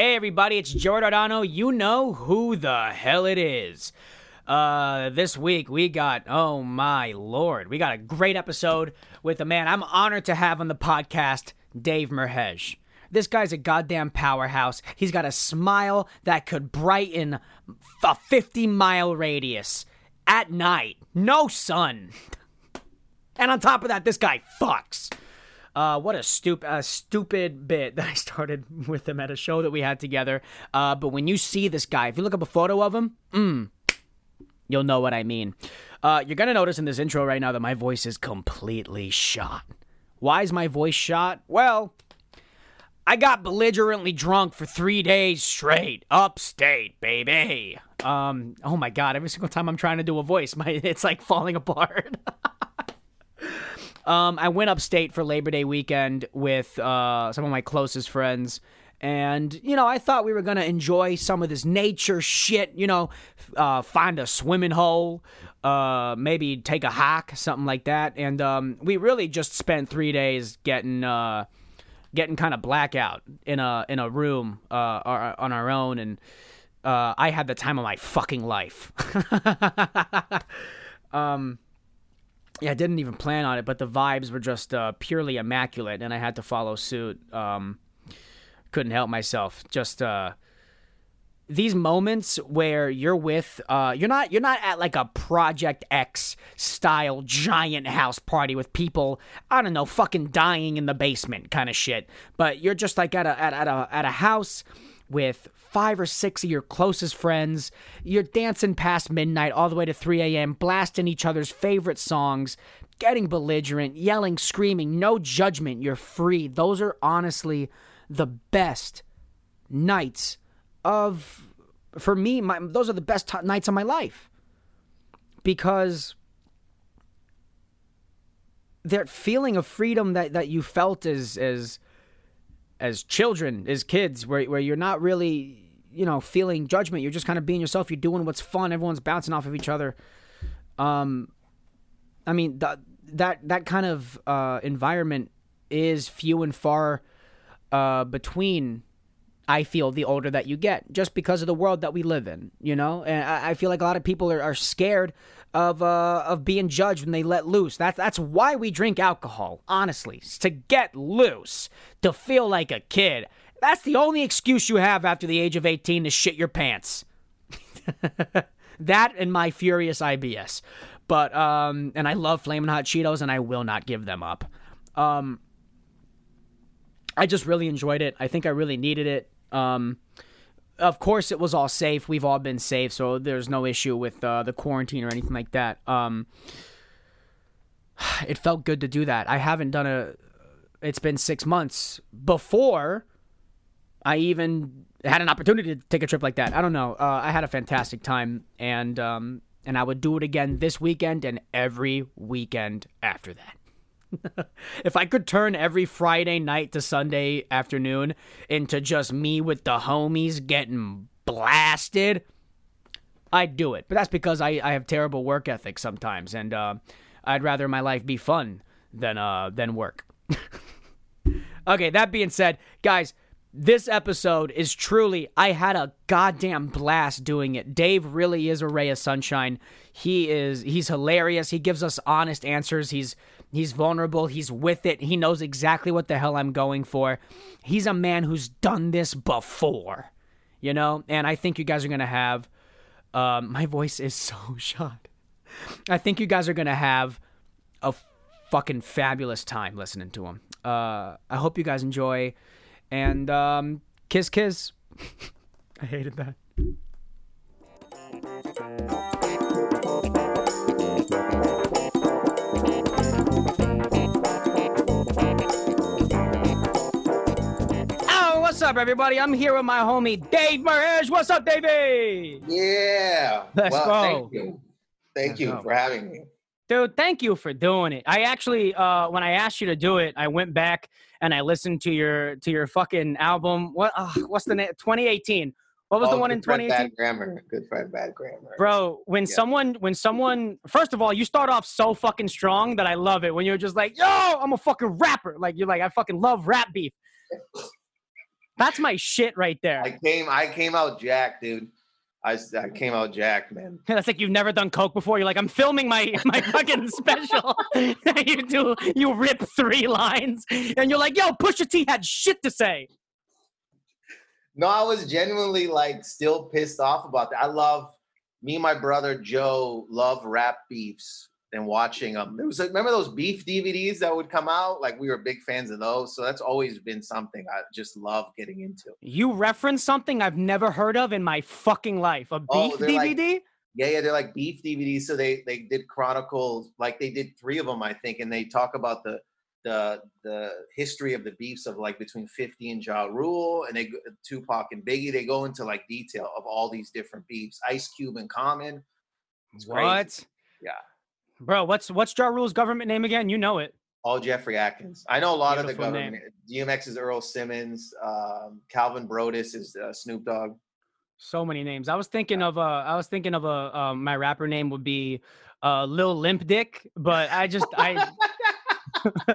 Hey, everybody, it's Giordano. You know who the hell it is. Uh, this week we got, oh my lord, we got a great episode with a man I'm honored to have on the podcast, Dave Merheje. This guy's a goddamn powerhouse. He's got a smile that could brighten a 50 mile radius at night. No sun. And on top of that, this guy fucks. Uh, what a stupid, stupid bit that I started with him at a show that we had together. Uh, but when you see this guy, if you look up a photo of him, mm, you'll know what I mean. Uh, you're gonna notice in this intro right now that my voice is completely shot. Why is my voice shot? Well, I got belligerently drunk for three days straight, upstate, baby. Um, oh my god! Every single time I'm trying to do a voice, my it's like falling apart. um, I went upstate for Labor Day weekend with uh, some of my closest friends. And, you know, I thought we were going to enjoy some of this nature shit, you know, uh, find a swimming hole, uh, maybe take a hike, something like that. And um, we really just spent three days getting. Uh, getting kind of blackout in a in a room uh, on our own, and uh, I had the time of my fucking life. um, yeah, I didn't even plan on it, but the vibes were just uh, purely immaculate, and I had to follow suit. Um, couldn't help myself. Just uh, these moments where you're with, uh, you're not, you're not at like a Project X style giant house party with people, I don't know, fucking dying in the basement kind of shit. But you're just like at a at, at a at a house with five or six of your closest friends. You're dancing past midnight all the way to 3 a.m., blasting each other's favorite songs, getting belligerent, yelling, screaming, no judgment. You're free. Those are honestly the best nights of for me my, those are the best t- nights of my life because that feeling of freedom that, that you felt as as as children as kids where, where you're not really you know feeling judgment. You're just kind of being yourself. You're doing what's fun. Everyone's bouncing off of each other. Um i mean that that that kind of uh environment is few and far uh, between I feel the older that you get, just because of the world that we live in, you know. And I, I feel like a lot of people are, are scared of uh, of being judged when they let loose. That's that's why we drink alcohol. Honestly, to get loose, to feel like a kid. That's the only excuse you have after the age of eighteen to shit your pants. that and my furious IBS. But um, and I love flaming hot Cheetos, and I will not give them up. Um, I just really enjoyed it. I think I really needed it. Um, of course, it was all safe. We've all been safe, so there's no issue with uh, the quarantine or anything like that. Um, it felt good to do that. I haven't done a. It's been six months before I even had an opportunity to take a trip like that. I don't know. Uh, I had a fantastic time, and um, and I would do it again this weekend and every weekend after that. if I could turn every Friday night to Sunday afternoon into just me with the homies getting blasted, I'd do it. But that's because I, I have terrible work ethic sometimes, and uh, I'd rather my life be fun than uh, than work. okay, that being said, guys, this episode is truly I had a goddamn blast doing it. Dave really is a ray of sunshine. He is he's hilarious. He gives us honest answers. He's he's vulnerable. He's with it. He knows exactly what the hell I'm going for. He's a man who's done this before. You know? And I think you guys are going to have um, my voice is so shot. I think you guys are going to have a fucking fabulous time listening to him. Uh, I hope you guys enjoy and um, kiss, kiss. I hated that. Up, everybody? I'm here with my homie Dave Merheje. What's up, Davey? Yeah. Let's well, go. Thank you. Thank Let's you go. for having me. Dude, thank you for doing it. I actually, uh, when I asked you to do it, I went back and I listened to your to your fucking album. What? Uh, what's the name? 2018. What was Oh, the one in 2018? Bad grammar. Good friend, bad grammar. Bro, when Yeah. someone, when someone, first of all, you start off so fucking strong that I love it. When you're just like, yo, I'm a fucking rapper. Like you're like, I fucking love rap beef. That's my shit right there. I came, I came out Jack, dude. I, I came out Jack, man. That's like you've never done coke before. You're like, I'm filming my my fucking special. you do you rip three lines, and you're like, yo, Pusha T had shit to say. No, I was genuinely like still pissed off about that. I love me and my brother Joe love rap beefs and watching um, them. There was like, remember those beef DVDs that would come out? Like we were big fans of those. So that's always been something I just love getting into. You reference something I've never heard of in my fucking life. A oh, beef Oh, they're like- DVD? Yeah, yeah, they're like beef DVDs. So they they did chronicles, like they did three of them, I think, and they talk about the the the history of the beefs of like between 50 and Ja Rule and they go- Tupac and Biggie. They go into like detail of all these different beefs. Ice Cube and Common. It's crazy. what? Yeah. Bro, what's what's Ja Rule's government name again? You know it. All Jeffrey Atkins. I know a lot Beautiful of the name. government. DMX is Earl Simmons. Um, Calvin Broadus is uh, Snoop Dogg. So many names. I was thinking of uh I was thinking of a um, my rapper name would be uh Lil Limp Dick, but I just I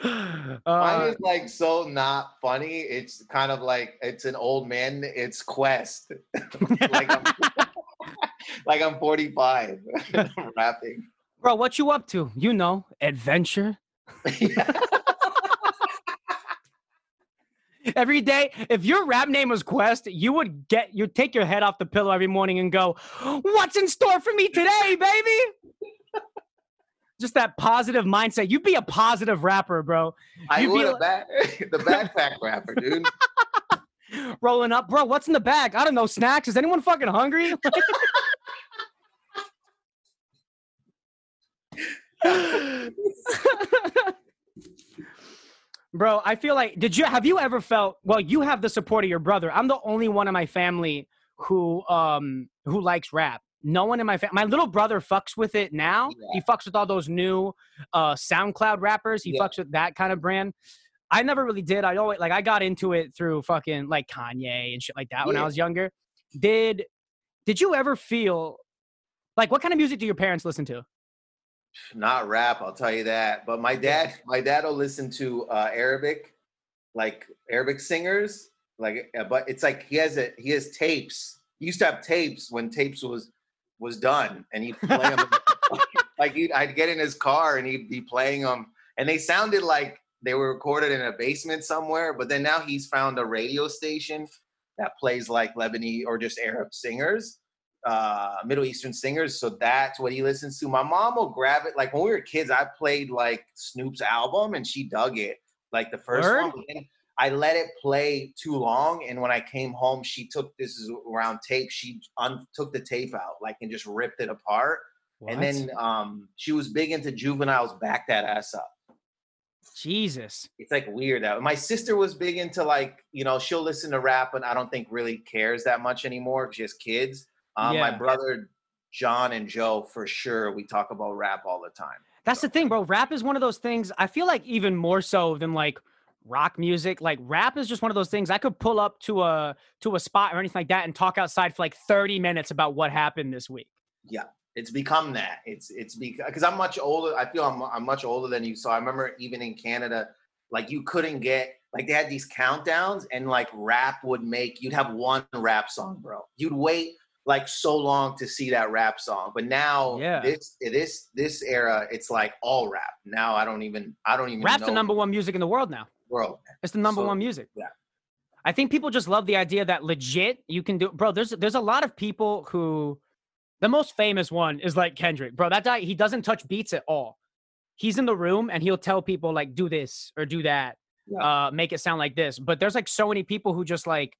Mine uh, is like so not funny. It's kind of like it's an old man. It's Quest. like like I'm 45 rapping. bro, what you up to? You know, adventure. Every day, if your rap name was Quest, you would get you'd take your head off the pillow every morning and go, "What's in store for me today, baby?" Just that positive mindset. You'd be a positive rapper, bro. I You'd be would a like- back, the backpack rapper, dude. Rolling up, bro. What's in the bag? I don't know. Snacks. Is anyone fucking hungry? Bro, I feel like did you have you ever felt well you have the support of your brother. I'm the only one in my family who um who likes rap. No one in my family my little brother fucks with it now. He fucks with all those new uh SoundCloud rappers. He Yeah. fucks with that kind of brand. I never really did. I always like I got into it through fucking like Kanye and shit like that when I was younger. Did did you ever feel like what kind of music do your parents listen to? Not rap, I'll tell you that. But my dad, my dad will listen to uh, Arabic, like Arabic singers. Like, uh, but it's like he has a he has tapes. He used to have tapes when tapes was was done, and he'd play them. like he'd, I'd get in his car and he'd be playing them, and they sounded like they were recorded in a basement somewhere. But then now he's found a radio station that plays like Lebanese or just Arab singers uh Middle Eastern singers. So that's what he listens to. My mom will grab it. Like when we were kids, I played like Snoop's album and she dug it. Like the first Word? one. I let it play too long. And when I came home, she took this is around tape. She un- took the tape out, like and just ripped it apart. What? And then um she was big into Juvenile's, back that ass up. Jesus. It's like weird that my sister was big into like, you know, she'll listen to rap, but I don't think really cares that much anymore. She has kids. Um, My brother John and Joe, for sure, we talk about rap all the time. That's the thing, bro. Rap is one of those things. I feel like even more so than like rock music. Like rap is just one of those things. I could pull up to a to a spot or anything like that and talk outside for like 30 minutes about what happened this week. It's become that. It's it's because I'm much older. I feel I'm I'm much older than you. So I remember even in Canada, like you couldn't get like they had these countdowns, and like rap would make you'd have one rap song, bro. You'd wait like so long to see that rap song, but now Yeah. this this this era, it's like all rap. Now I don't even I don't even Rap's know the number one music in the world now. world. It's the number So, one music. yeah. I think people just love the idea that legit you can do bro, there's there's a lot of people who the most famous one is like Kendrick. Bro, that guy he doesn't touch beats at all. He's in the room and he'll tell people like do this or do that. Yeah. Uh make it sound like this. But there's like so many people who just like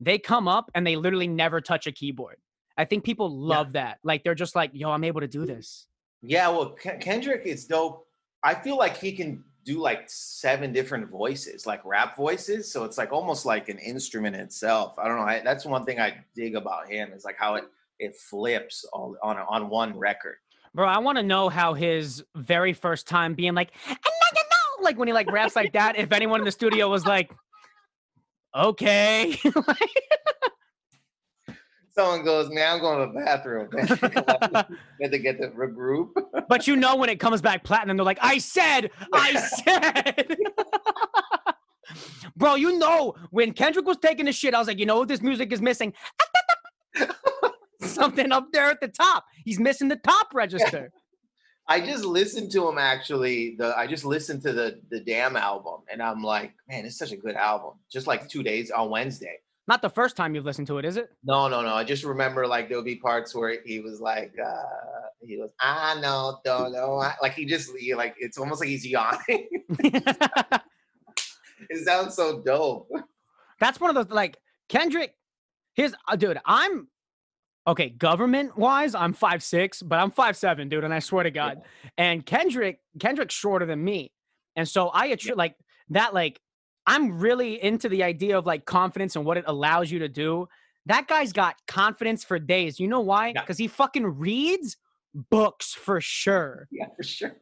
they come up and they literally never touch a keyboard. I think people love that. Like they're just like, "Yo, I'm able to do this." Yeah, well, Ken- Kendrick is dope. I feel like he can do like seven different voices, like rap voices. So it's like almost like an instrument itself. I don't know. I, that's one thing I dig about him is like how it it flips all on on one record. Bro, I want to know how his very first time being like, "I know know," like when he like raps like that. If anyone in the studio was like, "Okay," Someone goes, "Man, I'm going to the bathroom." Had to get to regroup. but you know when it comes back platinum, they're like, "I said, I said." Bro, you know, when Kendrick was taking the shit, I was like, you know what this music is missing? Something up there at the top. He's missing the top register. I just listened to him actually. The I just listened to the the damn album, and I'm like, man, it's such a good album. Just like two days on Wednesday. Not the first time you've listened to it, is it? No, no, no. I just remember like there'll be parts where he was like, uh he was, I know, don't know. Like he just he, like it's almost like he's yawning. it sounds so dope. That's one of those like Kendrick. His uh, dude, I'm okay. Government wise, I'm five six, but I'm five seven, dude, and I swear to God. Yeah. And Kendrick, Kendrick's shorter than me, and so I attribute yeah. like that. Like I'm really into the idea of like confidence and what it allows you to do. That guy's got confidence for days. You know why? Because yeah. he fucking reads books for sure. Yeah, for sure.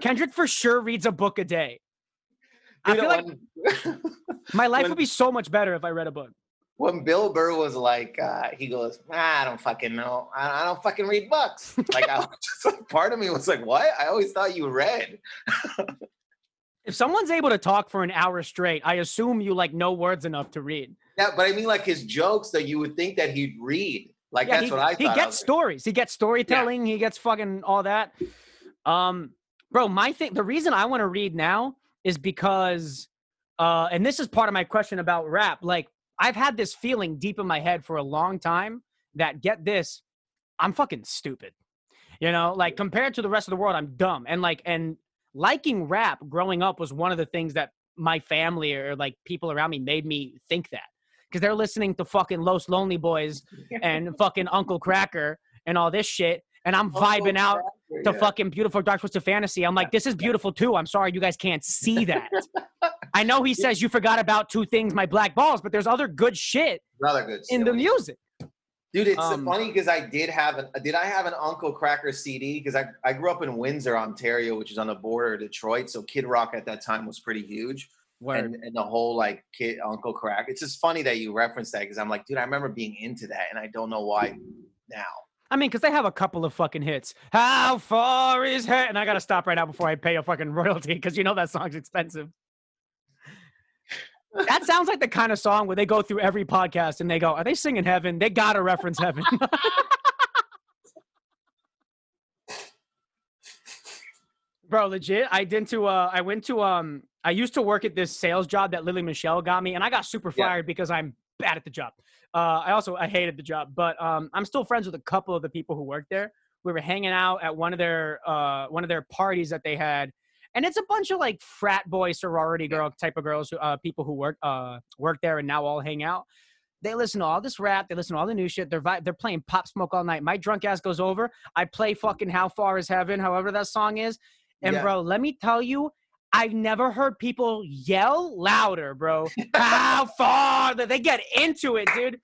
Kendrick for sure reads a book a day. I feel like my life when, would be so much better if I read a book. When Bill Burr was like, uh, he goes, ah, I don't fucking know. I, I don't fucking read books. Like, I was just like, part of me was like, what? I always thought you read. if someone's able to talk for an hour straight, I assume you like know words enough to read. Yeah, but I mean, like his jokes that you would think that he'd read. Like yeah, that's he, what I thought. He gets stories. He gets storytelling. Yeah. He gets fucking all that. Um, bro, my thing. The reason I want to read now is because, uh, and this is part of my question about rap. Like, I've had this feeling deep in my head for a long time that get this, I'm fucking stupid. You know, like compared to the rest of the world, I'm dumb. And like, and liking rap growing up was one of the things that my family or like people around me made me think that because they're listening to fucking Los Lonely Boys and fucking Uncle Kracker and all this shit. And I'm vibing out to yeah. fucking beautiful dark twisted fantasy. I'm like, this is beautiful too. I'm sorry you guys can't see that. I know he says you forgot about two things, my black balls, but there's other good shit Rather good in the music. Dude, it's um, funny because I did have an did I have an Uncle Kracker CD because I, I grew up in Windsor, Ontario, which is on the border of Detroit. So Kid Rock at that time was pretty huge. And, and, the whole like kid Uncle Krack. It's just funny that you reference that because I'm like, dude, I remember being into that, and I don't know why now. I mean, because they have a couple of fucking hits. How far is head? And I gotta stop right now before I pay a fucking royalty because you know that song's expensive. That sounds like the kind of song where they go through every podcast and they go, "Are they singing heaven?" They gotta reference heaven. Bro, legit. I did to. Uh, I went to. Um, I used to work at this sales job that Lily Michelle got me, and I got super fired yeah. because I'm bad at the job. Uh, I also I hated the job, but um, I'm still friends with a couple of the people who worked there. We were hanging out at one of their uh, one of their parties that they had, and it's a bunch of like frat boy sorority girl type of girls, who, uh, people who work uh, work there and now all hang out. They listen to all this rap. They listen to all the new shit. They're vi- they're playing Pop Smoke all night. My drunk ass goes over. I play fucking How Far Is Heaven, however that song is. And yeah. bro, let me tell you, I've never heard people yell louder, bro. How far that they get into it, dude.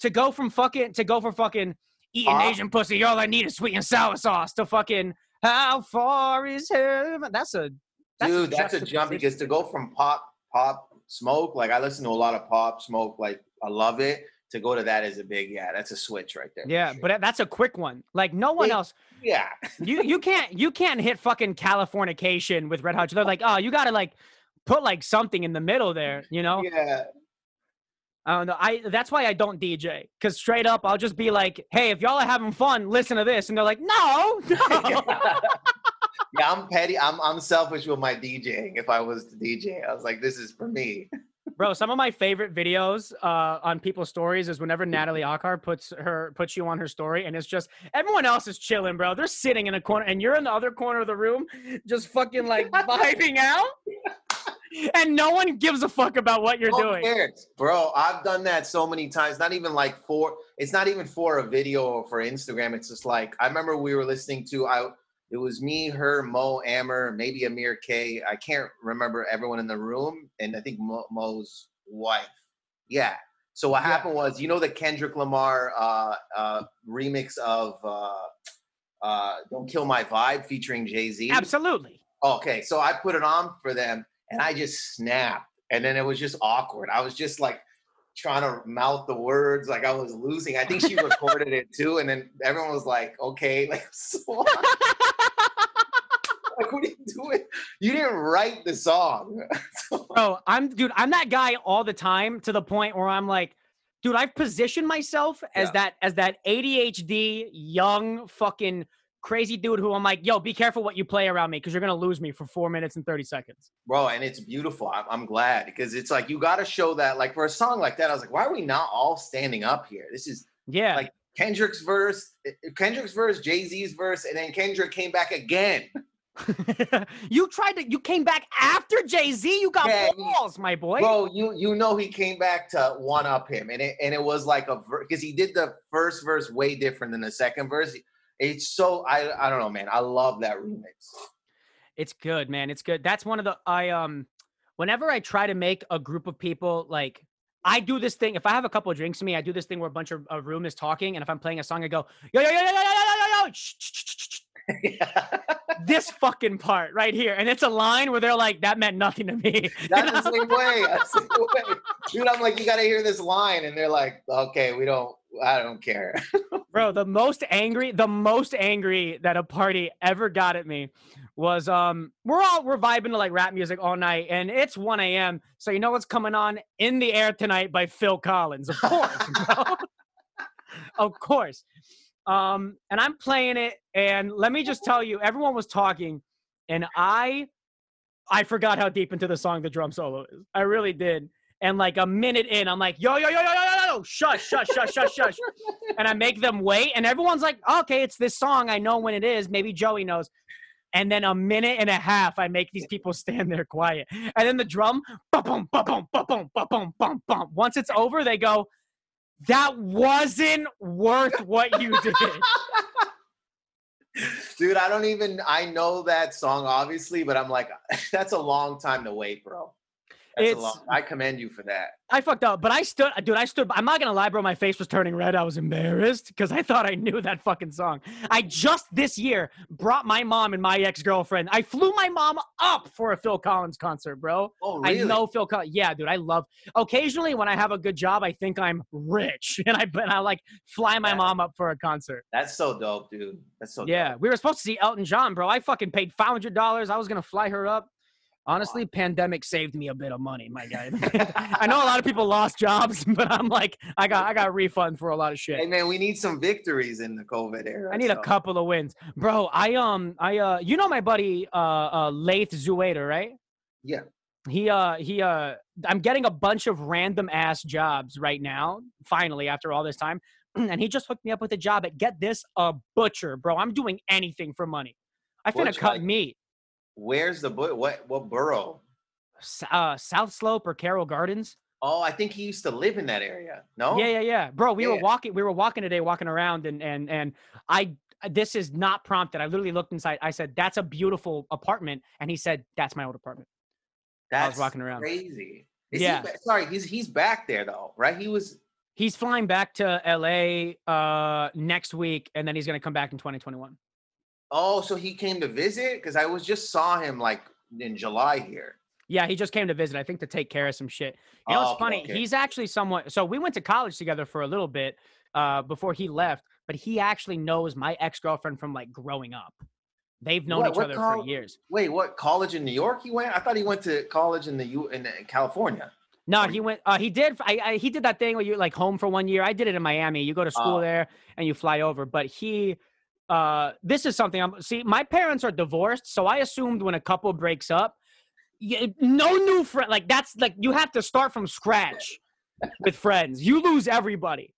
To go from fucking to go for fucking eating uh, Asian pussy, all I need is sweet and sour sauce to fucking how far is heaven? That's a that's dude. A that's a jump because to go from pop pop smoke, like I listen to a lot of pop smoke, like I love it. To go to that is a big yeah. That's a switch right there. Yeah, sure. but that's a quick one. Like no one it, else. Yeah. you you can't you can't hit fucking Californication with Red Hot. They're like, oh, you got to like put like something in the middle there. You know? Yeah. I don't know. I that's why I don't DJ because straight up I'll just be like, "Hey, if y'all are having fun, listen to this," and they're like, "No, no." yeah, I'm petty. I'm I'm selfish with my DJing. If I was to DJ, I was like, "This is for me." Bro, some of my favorite videos uh, on people's stories is whenever Natalie Akar puts her puts you on her story, and it's just everyone else is chilling, bro. They're sitting in a corner, and you're in the other corner of the room, just fucking like vibing out and no one gives a fuck about what you're doing. Cares? Bro, I've done that so many times. Not even like for it's not even for a video or for Instagram. It's just like I remember we were listening to I it was me, her, Mo, Amer, maybe Amir K. I can't remember everyone in the room, and I think Mo, Mo's wife. Yeah. So what yeah. happened was, you know, the Kendrick Lamar uh, uh, remix of uh, uh, "Don't Kill My Vibe" featuring Jay Z. Absolutely. Okay, so I put it on for them, and I just snapped. And then it was just awkward. I was just like trying to mouth the words like I was losing. I think she recorded it too. And then everyone was like, okay, like so like, what are you doing? You didn't write the song. Bro, I'm dude, I'm that guy all the time to the point where I'm like, dude, I've positioned myself as Yeah. that as that ADHD young fucking crazy dude who I'm like, yo, be careful what you play around me because you're gonna lose me for four minutes and 30 seconds. Bro, and it's beautiful. I'm, I'm glad because it's like you got to show that. Like for a song like that, I was like, why are we not all standing up here? This is Yeah. Like, Kendrick's verse, eh, Kendrick's verse, Jay Z's verse, and then Kendrick came back again. you tried to you came back after Jay-Z. You got Yeah, balls, my boy. Bro, you you know he came back to one up him, and it and it was like a because he did the first verse way different than the second verse. It's so I I don't know, man. I love that remix. It's good, man. It's good. That's one of the I um whenever I try to make a group of people like I do this thing. If I have a couple of drinks in me, I do this thing where a bunch of a room is talking, and if I'm playing a song, I go yo yo yo yo yo yo yo yo shh." This fucking part right here, and it's a line where they're like, "That meant nothing to me." That's the same way. That's the same way. Dude, I'm like, you gotta hear this line, and they're like, okay, we don't. I don't care. Bro, the most angry, the most angry that a party ever got at me was um we're all we're vibing to like rap music all night and it's 1 a.m. So you know what's coming on in the air tonight by Phil Collins. Of course. of course. Um, and I'm playing it, and let me just tell you, everyone was talking, and I, I forgot how deep into the song the drum solo is. I really did. And like a minute in, I'm like, yo, yo, yo, yo, yo, yo, yo, shush, shush, shush, shush, shush. and I make them wait, and everyone's like, okay, it's this song. I know when it is. Maybe Joey knows. And then a minute and a half, I make these people stand there quiet. And then the drum, ba boom, ba boom, ba boom, ba boom, boom. Once it's over, they go, that wasn't worth what you did. Dude, I don't even. I know that song obviously, but I'm like, that's a long time to wait, bro. That's a long. I commend you for that. I fucked up, but I stood, dude. I stood. I'm not gonna lie, bro. My face was turning red. I was embarrassed because I thought I knew that fucking song. I just this year brought my mom and my ex girlfriend. I flew my mom up for a Phil Collins concert, bro. Oh, really? I know Phil Collins. Yeah, dude. I love. Occasionally, when I have a good job, I think I'm rich, and I and I like fly my Yeah. mom up for a concert. That's so dope, dude. That's so Yeah, dope. we were supposed to see Elton John, bro. I fucking paid five hundred dollars. I was gonna fly her up. Honestly, pandemic saved me a bit of money, my guy. I know a lot of people lost jobs, but I'm like, I got I got a refund for a lot of shit. Hey man, we need some victories in the COVID era. I need a couple of wins, bro. I um I uh you know my buddy uh uh Lath Zuader, right? Yeah. He uh he uh I'm getting a bunch of random ass jobs right now. Finally, after all this time, and he just hooked me up with a job at get this a butcher, bro. I'm doing anything for money. I finna cut like- meat. Where's the boy? What what borough? Uh, South Slope or Carroll Gardens. Oh, I think he used to live in that area. No. Yeah, yeah, yeah, bro. We were walking. We were walking today, walking around, and and and I. This is not prompted. I literally looked inside. I said, "That's a beautiful apartment," and he said, "That's my old apartment." That's walking around. Crazy. Is Yeah. He, sorry, he's he's back there though, right? He was. He's flying back to LA uh, next week, and then he's gonna come back in 2021. Oh, so he came to visit because I was just saw him like in July here. Yeah, he just came to visit. I think to take care of some shit. You know, Oh, it's funny. okay. He's actually somewhat. So we went to college together for a little bit uh, before he left, but he actually knows my ex girlfriend from like growing up. They've known What- each what other col- for years. Wait, what college in New York he went? I thought he went to college in the U in, in California. No, he went. Uh, he did. I, I he did that thing where you're like home for one year. I did it in Miami. You go to school Oh. there and you fly over. But he, uh, this is something I'm. See, my parents are divorced, so I assumed when a couple breaks up, y- no new friend. Like that's like you have to start from scratch with friends. You lose everybody.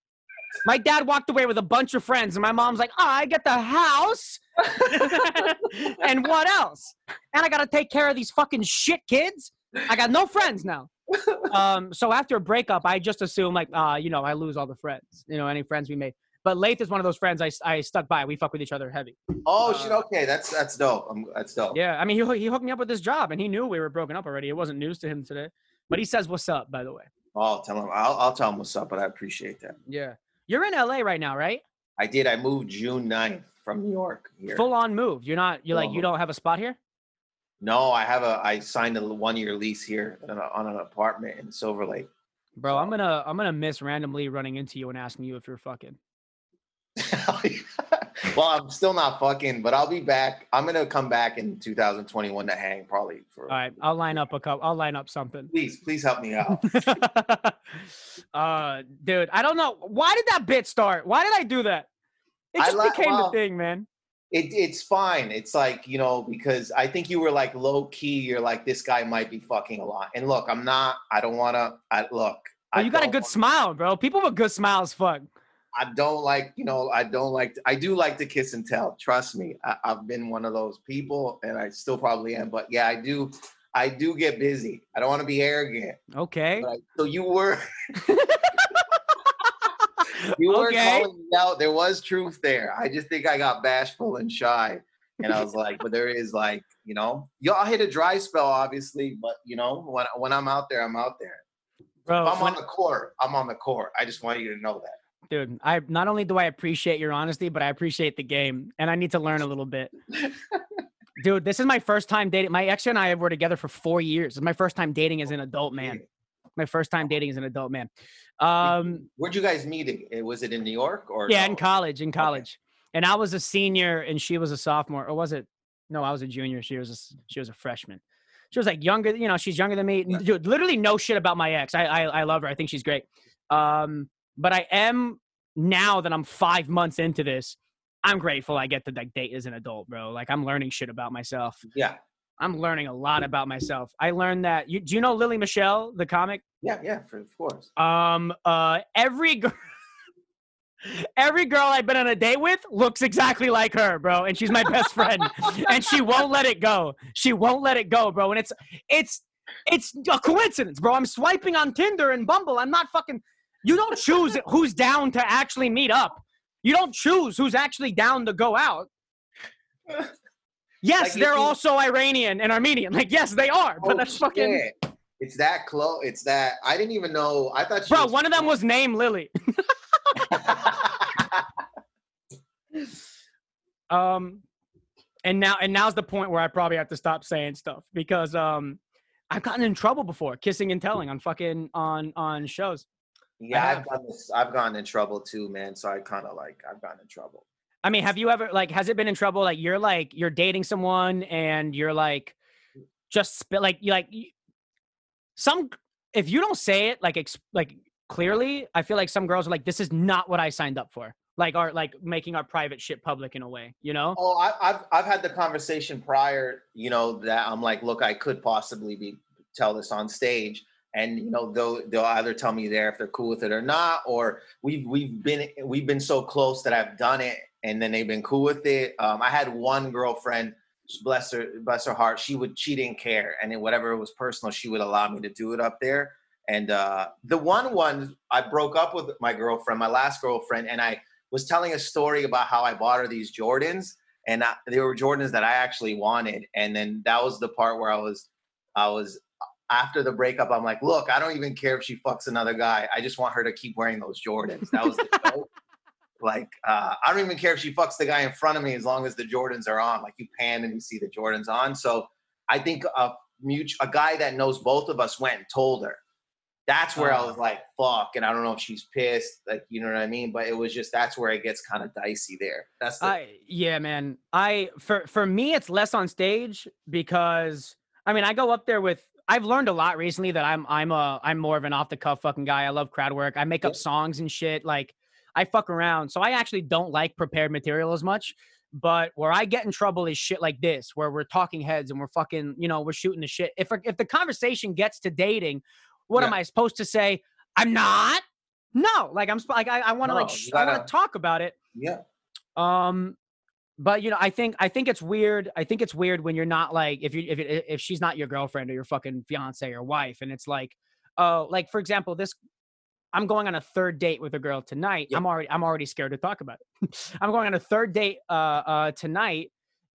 My dad walked away with a bunch of friends, and my mom's like, oh, "I get the house, and what else? And I got to take care of these fucking shit kids. I got no friends now." um, so after a breakup, I just assume like, uh, you know, I lose all the friends, you know, any friends we made. But Lath is one of those friends I, I stuck by. We fuck with each other heavy. Oh Uh, shit! Okay, that's that's dope. I'm, that's dope. Yeah, I mean, he he hooked me up with this job, and he knew we were broken up already. It wasn't news to him today, but he says, "What's up?" By the way. Oh, I'll tell him. I'll, I'll tell him what's up, but I appreciate that. Yeah, you're in LA right now, right? I did. I moved June 9th from New York here. Full on move. You're not. You're like you don't have a spot here. No, I have a. I signed a one year lease here on, a, on an apartment in Silver Lake. Bro, I'm gonna I'm gonna miss randomly running into you and asking you if you're fucking. well, I'm still not fucking, but I'll be back. I'm gonna come back in 2021 to hang probably for. All right, I'll line up a couple. I'll line up something. Please, please help me out. uh, dude, I don't know why did that bit start. Why did I do that? It just li- became well, the thing, man. It, it's fine. It's like you know because I think you were like low key. You're like this guy might be fucking a lot. And look, I'm not. I don't want to. I look. I you got a good wanna- smile, bro. People with good smiles, fuck. I don't like, you know, I don't like, I do like to kiss and tell. Trust me, I, I've been one of those people, and I still probably am. But yeah, I do, I do get busy. I don't want to be arrogant. Okay. So you were, you were Okay. calling me out. There was truth there. I just think I got bashful and shy, and I was like, but there is like, you know, y'all hit a dry spell, obviously, but you know, when when I'm out there, I'm out there. Bro, If I'm on the court, I'm on the court. I just want you to know that. Dude, I not only do I appreciate your honesty, but I appreciate the game, and I need to learn a little bit. dude, this is my first time dating. My ex and I were together for four years. It's my first time dating as an adult man. My first time dating as an adult man. Um, Where'd you guys meet? it? Was it in New York or yeah, no? in college, in college, and I was a senior and she was a sophomore, or was it? No, I was a junior. She was a, she was a freshman. She was like younger, you know, she's younger than me. Dude, literally no shit about my ex. I, I I love her. I think she's great. Um, but I am now that I'm five months into this. I'm grateful I get to like date as an adult, bro. Like I'm learning shit about myself. Yeah, I'm learning a lot about myself. I learned that. You, do you know Lily Michelle, the comic? yeah, yeah. For, of course. Um, uh, every girl, every girl I've been on a date with looks exactly like her, bro, and she's my best friend, and she won't let it go. She won't let it go, bro. And it's it's it's a coincidence, bro. I'm swiping on Tinder and Bumble. I'm not fucking. You don't choose who's down to actually meet up. You don't choose who's actually down to go out. Yes, Like, they're you- also Iranian and Armenian. Like, yes, they are, but Oh, that's fucking. shit. It's that close. It's that. I didn't even know. I thought. She Bro, one of them was named Lily. Um, and now and now's the point where I probably have to stop saying stuff because um, I've gotten in trouble before kissing and telling on fucking on on shows. Yeah, have. I've done this. I've gotten in trouble too, man. So I kind of like. I've gotten in trouble. I mean, have you ever like has it been in trouble? Like you're like you're dating someone and you're like just spit like you like some if you don't say it like ex, like clearly, I feel like some girls are like this is not what I signed up for. Like are like making our private shit public in a way, you know? Oh, I, I've I've had the conversation prior. You know that I'm like, look, I could possibly be tell this on stage, and you know they'll they'll either tell me there if they're cool with it or not, or we've we've been we've been so close that I've done it, and then they've been cool with it. Um, I had one girlfriend, bless her bless her heart, she would she didn't care, and then whatever was personal, she would allow me to do it up there. And uh, the one one I broke up with my girlfriend, my last girlfriend, and I was telling a story about how I bought her these Jordans, and I, they were Jordans that I actually wanted. And then that was the part where I was, I was after the breakup. I'm like, look, I don't even care if she fucks another guy. I just want her to keep wearing those Jordans. That was the joke. Like, uh, I don't even care if she fucks the guy in front of me as long as the Jordans are on. Like, you pan and you see the Jordans on. So I think a mutual, a guy that knows both of us went and told her. That's where I Oh. was like, fuck. And I don't know if she's pissed, like, you know what I mean? But it was just, that's where it gets kind of dicey there. That's the, I yeah, man. I for for me it's less on stage because I mean I go up there with I've learned a lot recently that I'm I'm a I'm more of an off the cuff fucking guy. I love crowd work. I make up songs and shit. Like I fuck around. So I actually don't like prepared material as much. But where I get in trouble is shit like this, where we're talking heads and we're fucking, you know, we're shooting the shit. If if the conversation gets to dating, what am I supposed to say? I'm not. No, like I'm like I, I want to No, like sh- I want to talk about it. yeah. Um, but you know, I think I think it's weird. I think it's weird when you're not like if you if it, if she's not your girlfriend or your fucking fiance or wife, and it's like, oh, like for example, this. I'm going on a third date with a girl tonight. Yeah. I'm already I'm already scared to talk about it. I'm going on a third date uh uh tonight,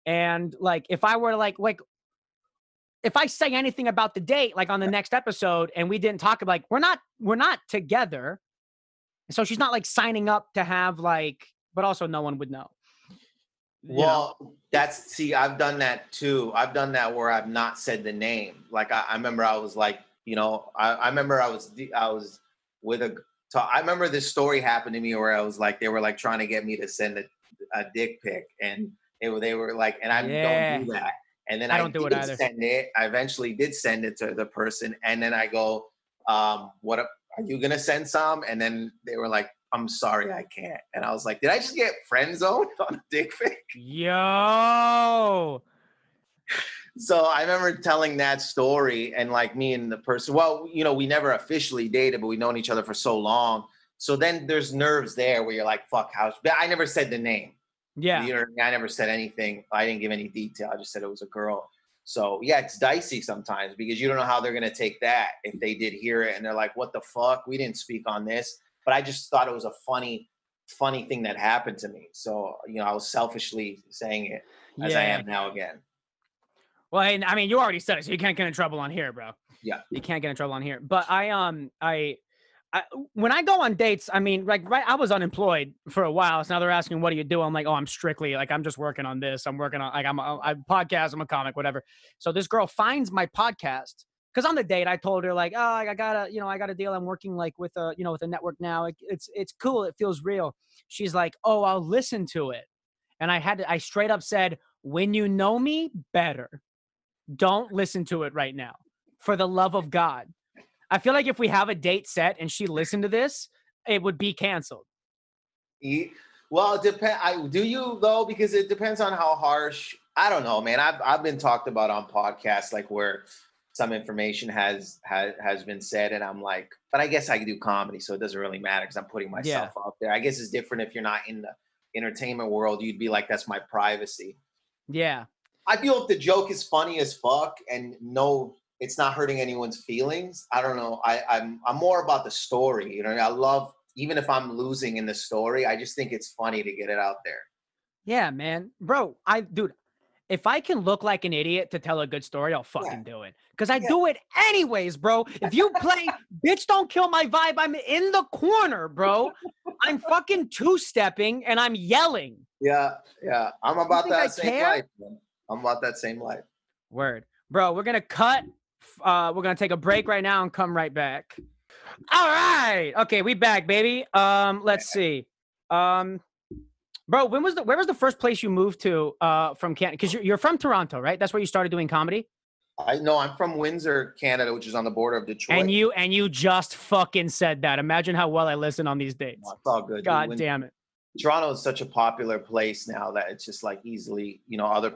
and like if I were to like like if I say anything about the date like on the next episode and we didn't talk about like we're not we're not together, so she's not like signing up to have like, but also no one would know. You know? Well, that's see, I've done that too. I've done that where I've not said the name. Like I, I remember I was like, you know, I, I remember I was I was with a I remember this story happened to me where I was like, they were like trying to get me to send the a dick pic, and they were they were like, and I Yeah. don't do that. And then I I, don't do it either. send it. I eventually did send it to the person, and then I go, um, "What a- are you gonna send some?" And then they were like, "I'm sorry, I can't." And I was like, "Did I just get friend zoned on a dick pic?" Yo. So I remember telling that story, and like me and the person, well, you know, we never officially dated, but we've known each other for so long. So then there's nerves there where you're like, "Fuck, how?" But I never said the name. Yeah. You know what I mean? I never said anything. I didn't give any detail. I just said it was a girl. So yeah, it's dicey sometimes because you don't know how they're gonna take that if they did hear it and they're like, "What the fuck? We didn't speak on this." But I just thought it was a funny, funny thing that happened to me. So you know, I was selfishly saying it as I am now again. Well, and, I mean, you already said it, so you can't get in trouble on here, bro. Yeah. You can't get in trouble on here. But I um I I, when I go on dates, I mean, like, right, I was unemployed for a while. So now they're asking, what do you do? I'm like, oh, I'm strictly like, I'm just working on this. I'm working on, like, I'm a, I podcast, I'm a comic, whatever. So this girl finds my podcast because on the date, I told her, like, oh, I got a, you know, I got a deal. I'm working like with a, you know, with a network now. It, it's, it's cool. It feels real. She's like, oh, I'll listen to it. And I had to, I straight up said, when you know me better, don't listen to it right now for the love of God. I feel like if we have a date set and she listened to this, it would be canceled. Well, depend. I do you though because it depends on how harsh. I don't know, man. I've I've been talked about on podcasts like where some information has has has been said, and I'm like, but I guess I do comedy, so it doesn't really matter because I'm putting myself out there. I guess it's different if you're not in the entertainment world. You'd be like, that's my privacy. Yeah. I feel if the joke is funny as fuck and no, it's not hurting anyone's feelings. I don't know. I, I'm I'm more about the story. You know, I love even if I'm losing in the story. I just think it's funny to get it out there. Yeah, man. Bro, I dude, if I can look like an idiot to tell a good story, I'll fucking do it. Cause I Yeah. do it anyways, bro. If you play bitch don't kill my vibe, I'm in the corner, bro. I'm fucking two-stepping and I'm yelling. Yeah, yeah. I'm about think I that same care? life. Man. I'm about that same life. Word. Bro, we're gonna cut. Uh, we're gonna take a break right now and come right back. All right. Okay, we back, baby. Um, let's see. Um, bro, when was the where was the first place you moved to uh from Canada? Because you're you're from Toronto, right? That's where you started doing comedy. I know I'm from Windsor, Canada, which is on the border of Detroit. And you and you just fucking said that. Imagine how well I listen on these dates. No, it's all good. God damn it. Toronto is such a popular place now that it's just like easily, you know, other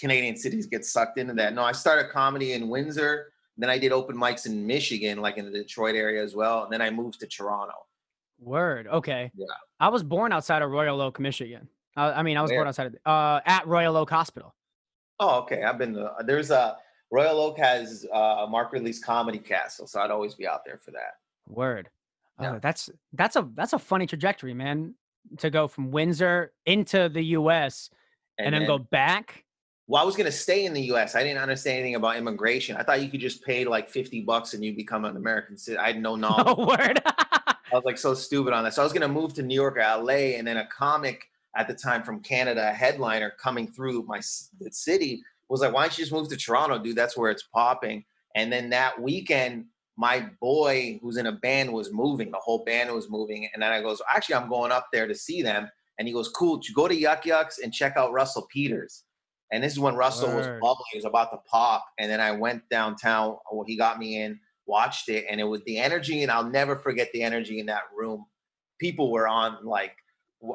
Canadian cities get sucked into that. No, I started comedy in Windsor. Then I did open mics in Michigan, like in the Detroit area as well. And then I moved to Toronto. Word. Okay. Yeah. I was born outside of Royal Oak, Michigan. Uh, I mean, I was Where? born outside of uh at Royal Oak Hospital. Oh, okay. I've been to, there's a Royal Oak has uh, a Mark Ridley's Comedy Castle, so I'd always be out there for that. Word. Yeah. Oh, that's that's a that's a funny trajectory, man. To go from Windsor into the U.S. and, then, go back. Well, I was gonna stay in the U.S. I didn't understand anything about immigration. I thought you could just pay like fifty bucks and you become an American citizen. I had no knowledge. Oh, word. I was like so stupid on that. So I was gonna move to New York or LA, and then a comic at the time from Canada, a headliner coming through my the city, was like, "Why don't you just move to Toronto, dude? That's where it's popping." And then that weekend, my boy who's in a band was moving. The whole band was moving, and then I goes, "Actually, I'm going up there to see them." And he goes, "Cool, you go to Yuk Yuk's and check out Russell Peters." And this is when Russell was Word. bubbling, he was about to pop. And then I went downtown. Well, he got me in, watched it, and it was the energy, and I'll never forget the energy in that room. People were on like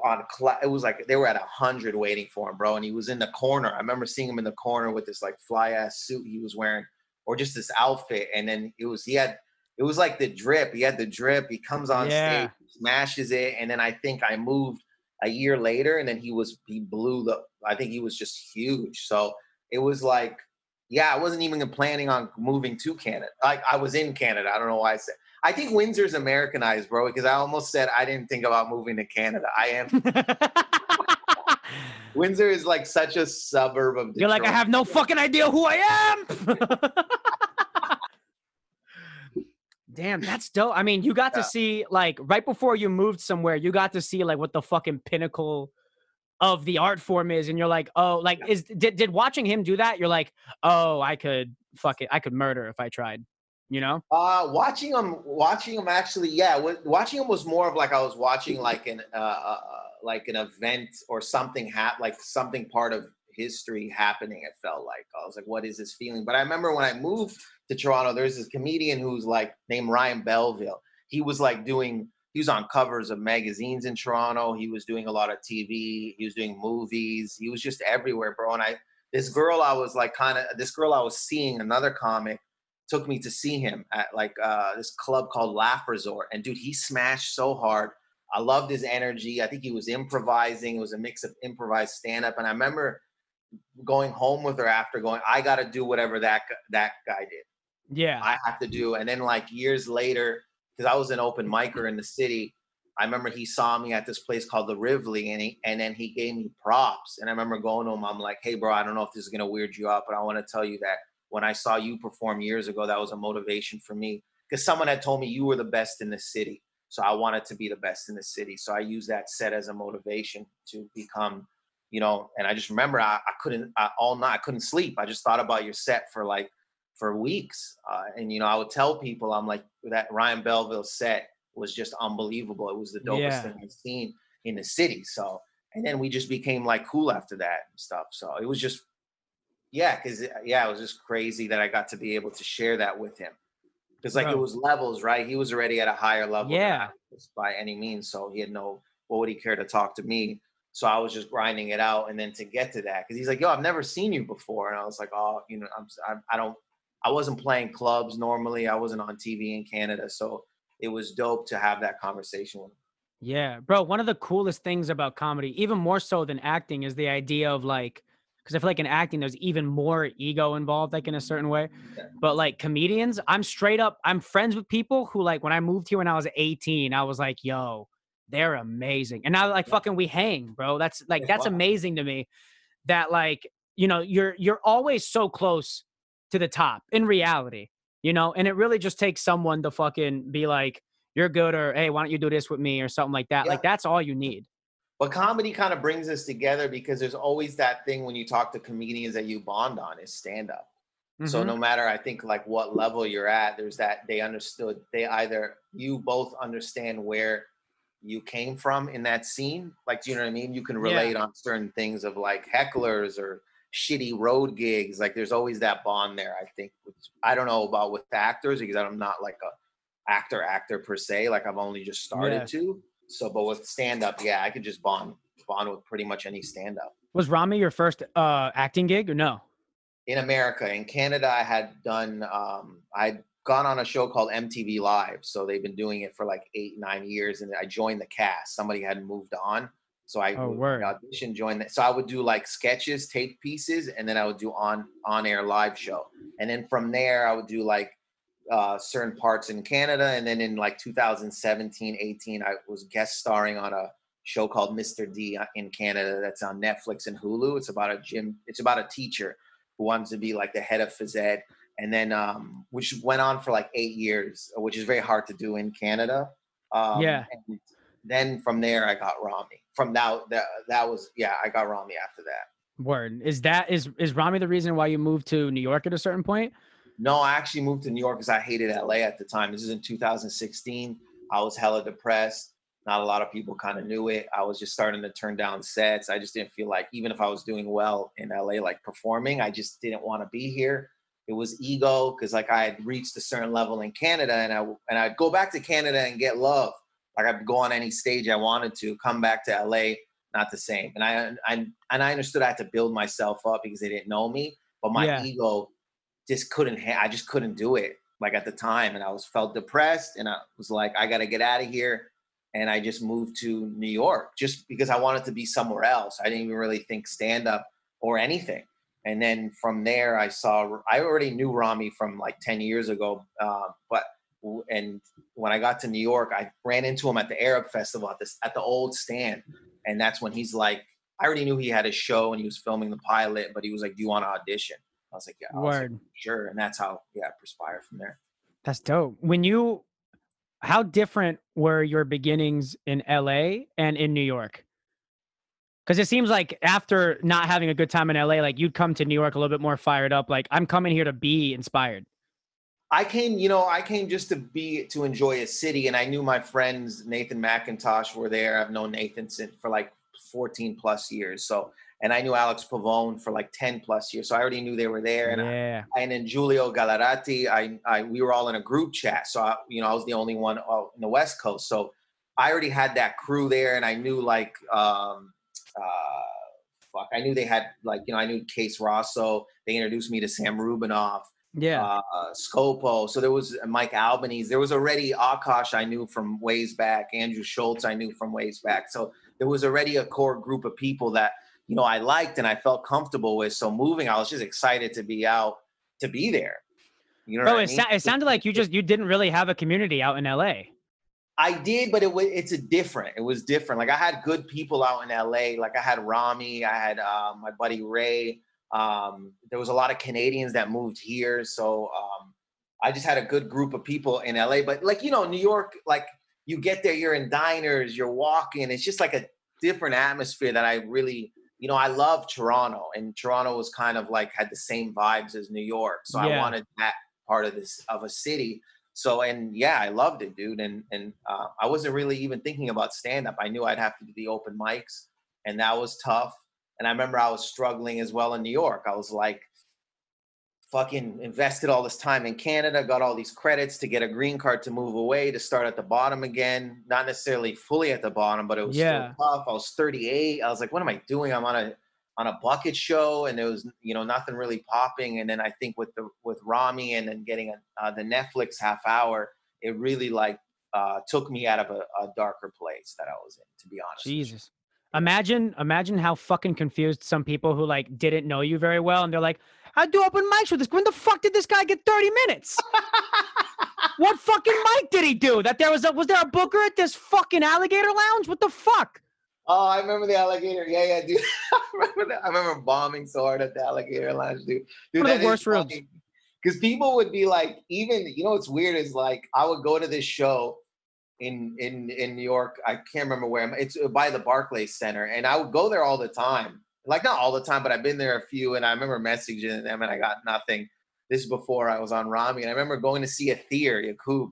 on cla- it was like they were at a hundred waiting for him, bro. And he was in the corner. I remember seeing him in the corner with this like fly ass suit he was wearing, or just this outfit. And then it was he had it was like the drip. He had the drip. He comes on Yeah. stage, smashes it, and then I think I moved a year later, and then he was he blew the. I think he was just huge. So it was like, yeah, I wasn't even planning on moving to Canada. Like I was in Canada. I don't know why I said. I think Windsor's Americanized, bro, because I almost said I didn't think about moving to Canada. I am. Windsor is like such a suburb of. Detroit. You're like, I have no fucking idea who I am. Damn, that's dope. I mean, you got to see like right before you moved somewhere, you got to see like what the fucking pinnacle of the art form is, and you're like, oh, like is did did watching him do that? You're like, oh, I could fuck it, I could murder if I tried, you know? Uh, watching him, watching him actually, yeah. Watching him was more of like I was watching like an uh, uh, like an event or something hap- like something part of history happening. It felt like I was like, what is this feeling? But I remember when I moved to Toronto, there's this comedian who's like named Ryan Belleville. He was like doing he was on covers of magazines in Toronto. He was doing a lot of TV. He was doing movies. He was just everywhere, bro. And I this girl I was like kind of this girl I was seeing another comic took me to see him at like uh, this club called Laugh Resort. And dude, he smashed so hard. I loved his energy. I think he was improvising. It was a mix of improvised stand up. And I remember going home with her after going, I got to do whatever that that guy did. Yeah. I have to do. And then like years later, because I was an open micer in the city, I remember he saw me at this place called the Rivoli, and he and then he gave me props. And I remember going to him, I'm like, "Hey, bro, I don't know if this is gonna weird you out, but I want to tell you that when I saw you perform years ago, that was a motivation for me because someone had told me you were the best in the city, so I wanted to be the best in the city. So I used that set as a motivation to become, you know. And I just remember I, I couldn't I, all night, I couldn't sleep. I just thought about your set for like for weeks, uh, and you know, I would tell people, I'm like that Ryan Belleville set was just unbelievable. It was the dopest Yeah. thing I've seen in the city. So, and then we just became like cool after that and stuff. So it was just, yeah, because yeah, it was just crazy that I got to be able to share that with him. Because like it was levels, right? He was already at a higher level. Yeah. By any means. So he had no, what would he care to talk to me? So I was just grinding it out, and then to get to that, because he's like, "Yo, I've never seen you before," and I was like, "Oh, you know, I'm, I'm I don't, I wasn't playing clubs normally. I wasn't on TV in Canada, so it was dope to have that conversation with him. Yeah, bro. One of the coolest things about comedy, even more so than acting, is the idea of like, because I feel like in acting, there's even more ego involved, like in a certain way. Yeah. But like comedians, I'm straight up, I'm friends with people who, like, when I moved here when I was 18, I was like, yo, they're amazing. And now, like, Yeah. fucking, we hang, bro. That's like, that's wow. amazing to me that, like, you know, you're, you're always so close to the top in reality, you know, and it really just takes someone to fucking be like, you're good or hey why don't you do this with me or something like that like that's all you need But comedy kind of brings us together because there's always that thing when you talk to comedians that you bond on is stand up. So Mhm. no matter I think like what level you're at, there's that they understood they either you both understand where you came from in that scene. Like do you know what I mean? You can Yeah. relate on certain things of like hecklers or shitty road gigs. Like there's always that bond there, I think. I don't know about with actors because I'm not like a actor actor per se. Like I've only just started Yeah. to. So but with stand up, yeah, I could just bond bond with pretty much any stand up. was ramy your first uh acting gig or no in America. In Canada, I had done, um, I'd gone on a show called MTV Live. So they've been doing it for like eight, nine years. And I joined the cast. Somebody had moved on. So I Oh, word. auditioned, joined that. So I would do like sketches, tape pieces, and then I would do on on air live show. And then from there, I would do like uh, certain parts in Canada. And then in like 2017, 18, I was guest starring on a show called Mr. D in Canada that's on Netflix and Hulu. It's about a gym, it's about a teacher who wants to be like the head of phys ed. And then, um, which went on for like eight years, which is very hard to do in Canada. Um, Yeah. And then from there, I got Ramy. From now, that that was yeah, I got Ramy after that. word is that is is ramy the reason why you moved to new york at a certain point No, I actually moved to New York because I hated LA at the time. This is in 2016. I was hella depressed. Not a lot of people kind of knew it. I was just starting to turn down sets. I just didn't feel like, even if I was doing well in LA, like performing, I just didn't want to be here. It was ego because like I had reached a certain level in Canada, and I and I'd go back to Canada and get love. Like I'd go on any stage I wanted to. Come back to LA, not the same. And I, I and I understood I had to build myself up because they didn't know me. But my Yeah. ego just couldn't ha- I just couldn't do it like at the time and I was felt depressed and I was like I got to get out of here and I just moved to New York just because I wanted to be somewhere else. I didn't even really think stand up or anything. And then from there I saw I already knew Ramy from like 10 years ago uh, but and when I got to New York I ran into him at the Arab festival at this at the old stand. And that's when he's like I already knew he had a show and he was filming the pilot but he was like do you want to audition? I was like yeah. I was like, sure. And that's how yeah perspire from there. That's dope. When you how different were your beginnings in la and in new york? Because it seems like after not having a good time in la like you'd come to new york a little bit more fired up like i'm coming here to be inspired I came, you know, I came just to be to enjoy a city, and I knew my friends Nathan Macintosh were there. I've known Nathan since for like 14 plus years. So, and I knew Alex Pavone for like 10 plus years. So I already knew they were there. And yeah. I, and then Giulio Gallarotti, I, I we were all in a group chat. So I, you know, I was the only one in the West Coast. So I already had that crew there, and I knew like um, uh, fuck, I knew they had like you know I knew Case Rosso. They introduced me to Sam Rubinoff. Yeah. Uh, Scopo. So there was Mike Albanese. There was already Akaash I knew from ways back. Andrew Schulz I knew from ways back. So there was already a core group of people that you know I liked and I felt comfortable with. So moving, I was just excited to be out to be there. You know, Bro, it, mean? it sounded like you just you didn't really have a community out in LA. I did, but it was it's a different. It was different. Like I had good people out in LA. Like I had Ramy, I had uh, my buddy Ray. Um, there was a lot of Canadians that moved here, so um, I just had a good group of people in LA. But like you know, New York, like you get there, you're in diners, you're walking. It's just like a different atmosphere that I really, you know, I love Toronto, and Toronto was kind of like had the same vibes as New York. So yeah. I wanted that part of this of a city. So and yeah, I loved it, dude. And and uh, I wasn't really even thinking about stand up. I knew I'd have to do the open mics, and that was tough. And I remember I was struggling as well in New York. I was like, fucking invested all this time in Canada, got all these credits to get a green card to move away to start at the bottom again. Not necessarily fully at the bottom, but it was yeah. still tough. I was 38. I was like, what am I doing? I'm on a on a bucket show and there was you know nothing really popping and then i think with the with ramy and then getting a, uh, the netflix half hour it really like uh, took me out of a, a, darker place that i was in to be honest jesus imagine imagine how fucking confused some people who like didn't know you very well and they're like i do open mics with this when the fuck did this guy get 30 minutes what fucking mic did he do that there was a was there a booker at this fucking alligator lounge what the fuck Oh, I remember the alligator. Yeah, yeah, dude. I remember that. I remember bombing so hard at the alligator lounge, dude. dude One of the worst rooms. Because people would be like, even you know what's weird is like I would go to this show in in in New York. I can't remember where. I'm, It's by the Barclays Center, and I would go there all the time. Like not all the time, but I've been there a few, and I remember messaging them, and I got nothing. This is before I was on Ramy, and I remember going to see Atheer Yacoub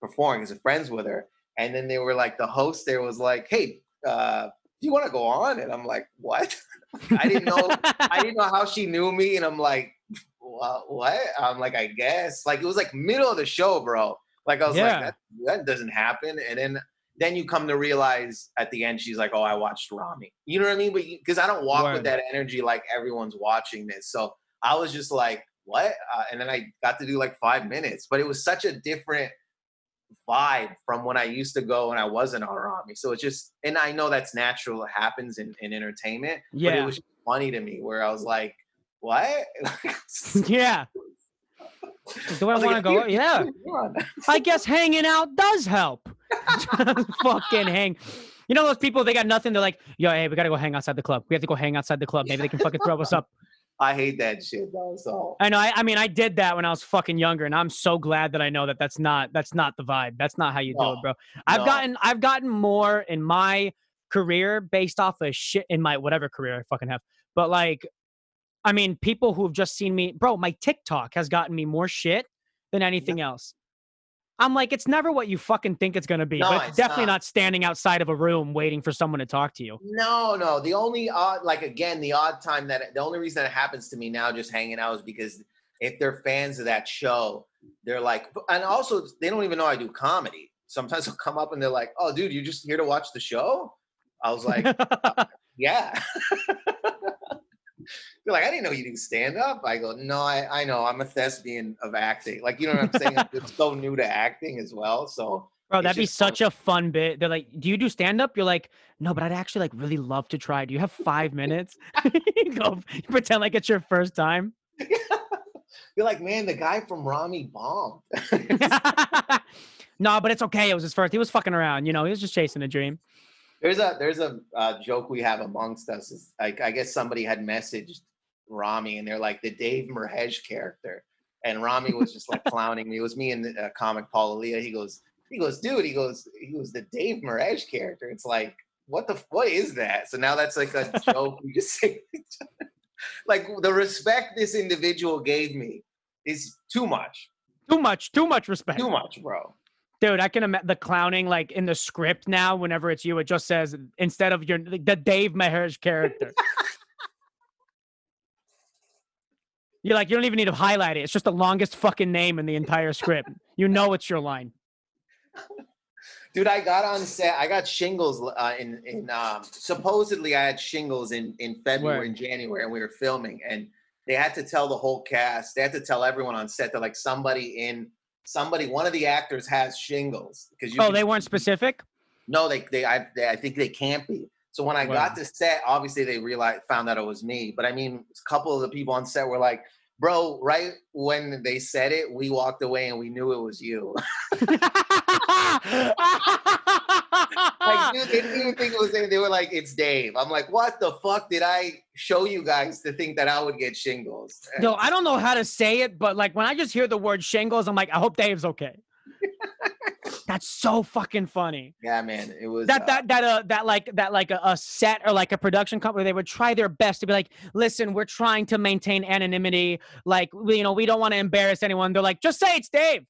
performing as a friends with her, and then they were like, the host there was like, "Hey, uh, do you want to go on? And I'm like, what? I didn't know. I didn't know how she knew me. And I'm like, what? I'm like, I guess. Like it was like middle of the show, bro. Like I was yeah. like, that, that doesn't happen. And then then you come to realize at the end, she's like, oh, I watched Ramy. You know what I mean? But because I don't walk with that energy like everyone's watching this. So I was just like, what? Uh, and then I got to do like five minutes, but it was such a different vibe from when I used to go when I wasn't on Ramy. So it's just, and I know that's natural. It happens in, in entertainment. Yeah. But it was funny to me where I was like, what? yeah. Do I, I want to go? Yeah. I guess hanging out does help. fucking hang. You know those people? They got nothing. They're like, "Yo, hey, we gotta go hang outside the club. We have to go hang outside the club. Maybe they can fucking throw us up." I hate that shit though. So I know. I, I, mean, I did that when I was fucking younger, and I'm so glad that I know that that's not that's not the vibe. That's not how you no, do it, bro. I've no. gotten I've gotten more in my career based off of shit in my whatever career I fucking have. But like, I mean, people who have just seen me, bro. My TikTok has gotten me more shit than anything yeah. else. I'm like, it's never what you fucking think it's gonna be. No, but it's, it's definitely not. not. standing outside of a room waiting for someone to talk to you. No, no. The only odd, like again, the odd time that the only reason that happens to me now, just hanging out, is because if they're fans of that show, they're like, and also they don't even know I do comedy. Sometimes they'll come up and they're like, "Oh, dude, you're just here to watch the show?" I was like, "Yeah." They're like, I didn't know you do stand up. I go, no, I, I know. I'm a thespian of acting. Like, you know what I'm saying? it's so new to acting as well. So, bro, that'd be such fun. a fun bit. They're like, do you do stand up? You're like, no, but I'd actually like really love to try. Do you have five minutes? you go you pretend like it's your first time. You're like, man, the guy from Ramy bombed. no, but it's okay. It was his first. He was fucking around. You know, he was just chasing a dream. There's a there's a uh, joke we have amongst us. Is like I guess somebody had messaged Ramy and they're like the Dave Merheje character, and Ramy was just like clowning me. It was me and the uh, comic Paul Elia. He goes, he goes, dude. He goes, he was the Dave Merheje character. It's like what the what is that? So now that's like a joke we just say. like the respect this individual gave me is too much. Too much, too much respect. Too much, bro. Dude, I can imagine the clowning like in the script now. Whenever it's you, it just says instead of your the Dave Merheje character. You're like you don't even need to highlight it. It's just the longest fucking name in the entire script. You know it's your line. Dude, I got on set. I got shingles uh, in in um, supposedly I had shingles in in February and January, and we were filming, and they had to tell the whole cast. They had to tell everyone on set that like somebody in somebody one of the actors has shingles because you. Oh, can- they weren't specific. No, they they I they, I think they can't be. So when I Wow. got to set, obviously they realized found out it was me. But I mean, a couple of the people on set were like, "Bro, right when they said it, we walked away and we knew it was you." like, dude, they didn't even think it was him. They were like, "It's Dave." I'm like, "What the fuck did I show you guys to think that I would get shingles?" No, I don't know how to say it, but like when I just hear the word shingles, I'm like, I hope Dave's okay. That's so fucking funny. Yeah, man, it was That uh, that that uh that like that like a, a set or like a production company, they would try their best to be like, listen, we're trying to maintain anonymity. Like, we, you know, we don't want to embarrass anyone. They're like, just say it's Dave.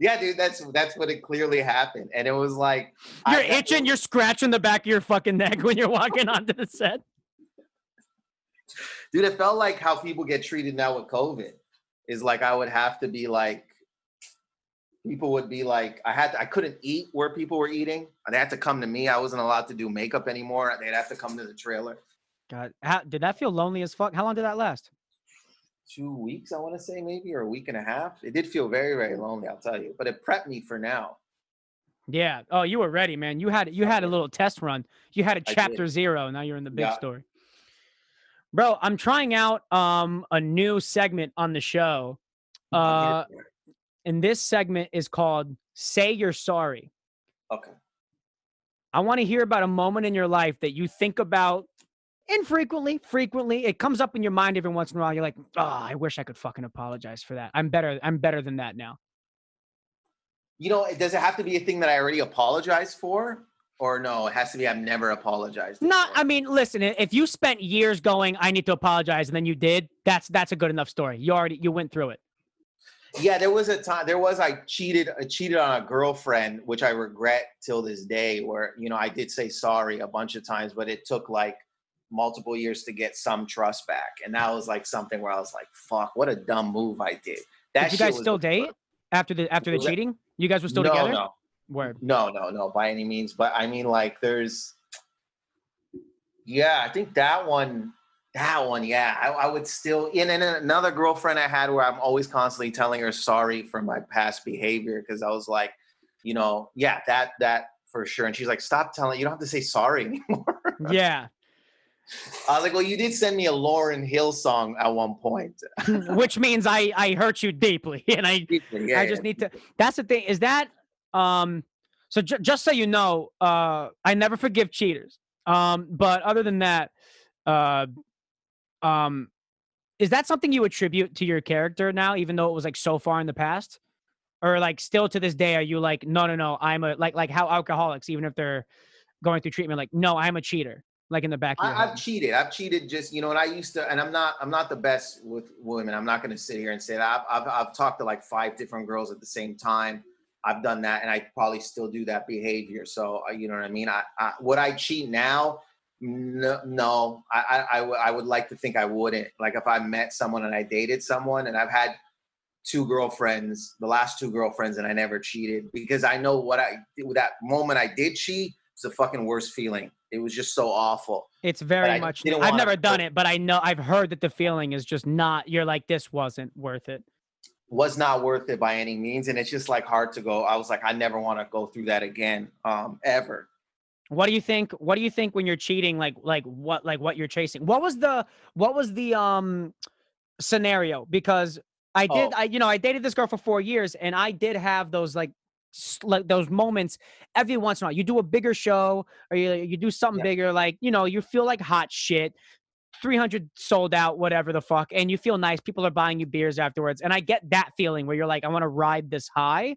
Yeah, dude, that's that's what it clearly happened, and it was like You're I- itching, you're scratching the back of your fucking neck when you're walking onto the set. dude it felt like how people get treated now with covid is like i would have to be like people would be like i had to, i couldn't eat where people were eating they had to come to me i wasn't allowed to do makeup anymore they'd have to come to the trailer God, how, did that feel lonely as fuck? How long did that last? Two weeks i want to say maybe or a week and a half it did feel very very lonely i'll tell you but it prepped me for now Yeah. Oh, you were ready, man. You had you had a little test run. You had a chapter zero. Now you're in the big Yeah. story. Bro, I'm trying out um a new segment on the show. Uh get it there. and this segment is called Say You're Sorry. okay I want to hear about a moment in your life that you think about infrequently, frequently. It comes up in your mind every once in a while. You're like, oh, I wish I could fucking apologize for that. I'm better. I'm better than that now. you know does it have to be a thing that i already apologized for or no it has to be i've never apologized Not. I mean, listen. If you spent years going, I need to apologize, and then you did, that's that's a good enough story. You already you went through it. Yeah, there was a time. There was I cheated. I cheated on a girlfriend, which I regret till this day. Where you know I did say sorry a bunch of times, but it took like multiple years to get some trust back, and that was like something where I was like, "Fuck, what a dumb move I did." That Did you guys still date after the after the Was that- cheating? You guys were still no, together. No, Word. no, no, no, by any means. But I mean, like, there's, yeah, I think that one, that one, yeah, I, I would still. And then another girlfriend I had where I'm always constantly telling her sorry for my past behavior because I was like, you know, yeah, that that for sure. And she's like, stop telling. You don't have to say sorry anymore. Yeah. I was like, well, you did send me a Lauryn Hill song at one point. Which means I I hurt you deeply, and I Yeah, I just need to. That's the thing. Is that um? So ju- just so you know, uh, I never forgive cheaters. Um, but other than that, uh, um, is that something you attribute to your character now, even though it was like so far in the past, or like still to this day, are you like, no, no, no, I'm a like like how alcoholics, even if they're going through treatment, like, no, I'm a cheater, like in the back I, I've cheated. I've cheated just you know, and I used to, and I'm not, I'm not the best with women. I'm not going to sit here and say that. I've, I've, I've talked to like five different girls at the same time. I've done that, and I probably still do that behavior. So uh, you know what I mean. I, I would I cheat now? No, no. I, I, I, w- I would like to think I wouldn't. Like if I met someone and I dated someone, and I've had two girlfriends, the last two girlfriends, and I never cheated because I know what I that moment I did cheat was the fucking worst feeling. It was just so awful. It's very much. I've never done it, but I know I've heard that the feeling is just not. You're like, this wasn't worth it. was not worth it by any means and it's just like hard to go i was like i never want to go through that again um ever What do you think? What do you think when you're cheating? Like, like what, like what you're chasing? What was the, what was the um scenario? Because I did, Oh. I you know, I dated this girl for four years, and I did have those like, like those moments every once in a while. You do a bigger show, or you you do something bigger, like you know, you feel like hot shit. 300 sold out, whatever the fuck, and you feel nice. People are buying you beers afterwards, and I get that feeling where you're like, I want to ride this high,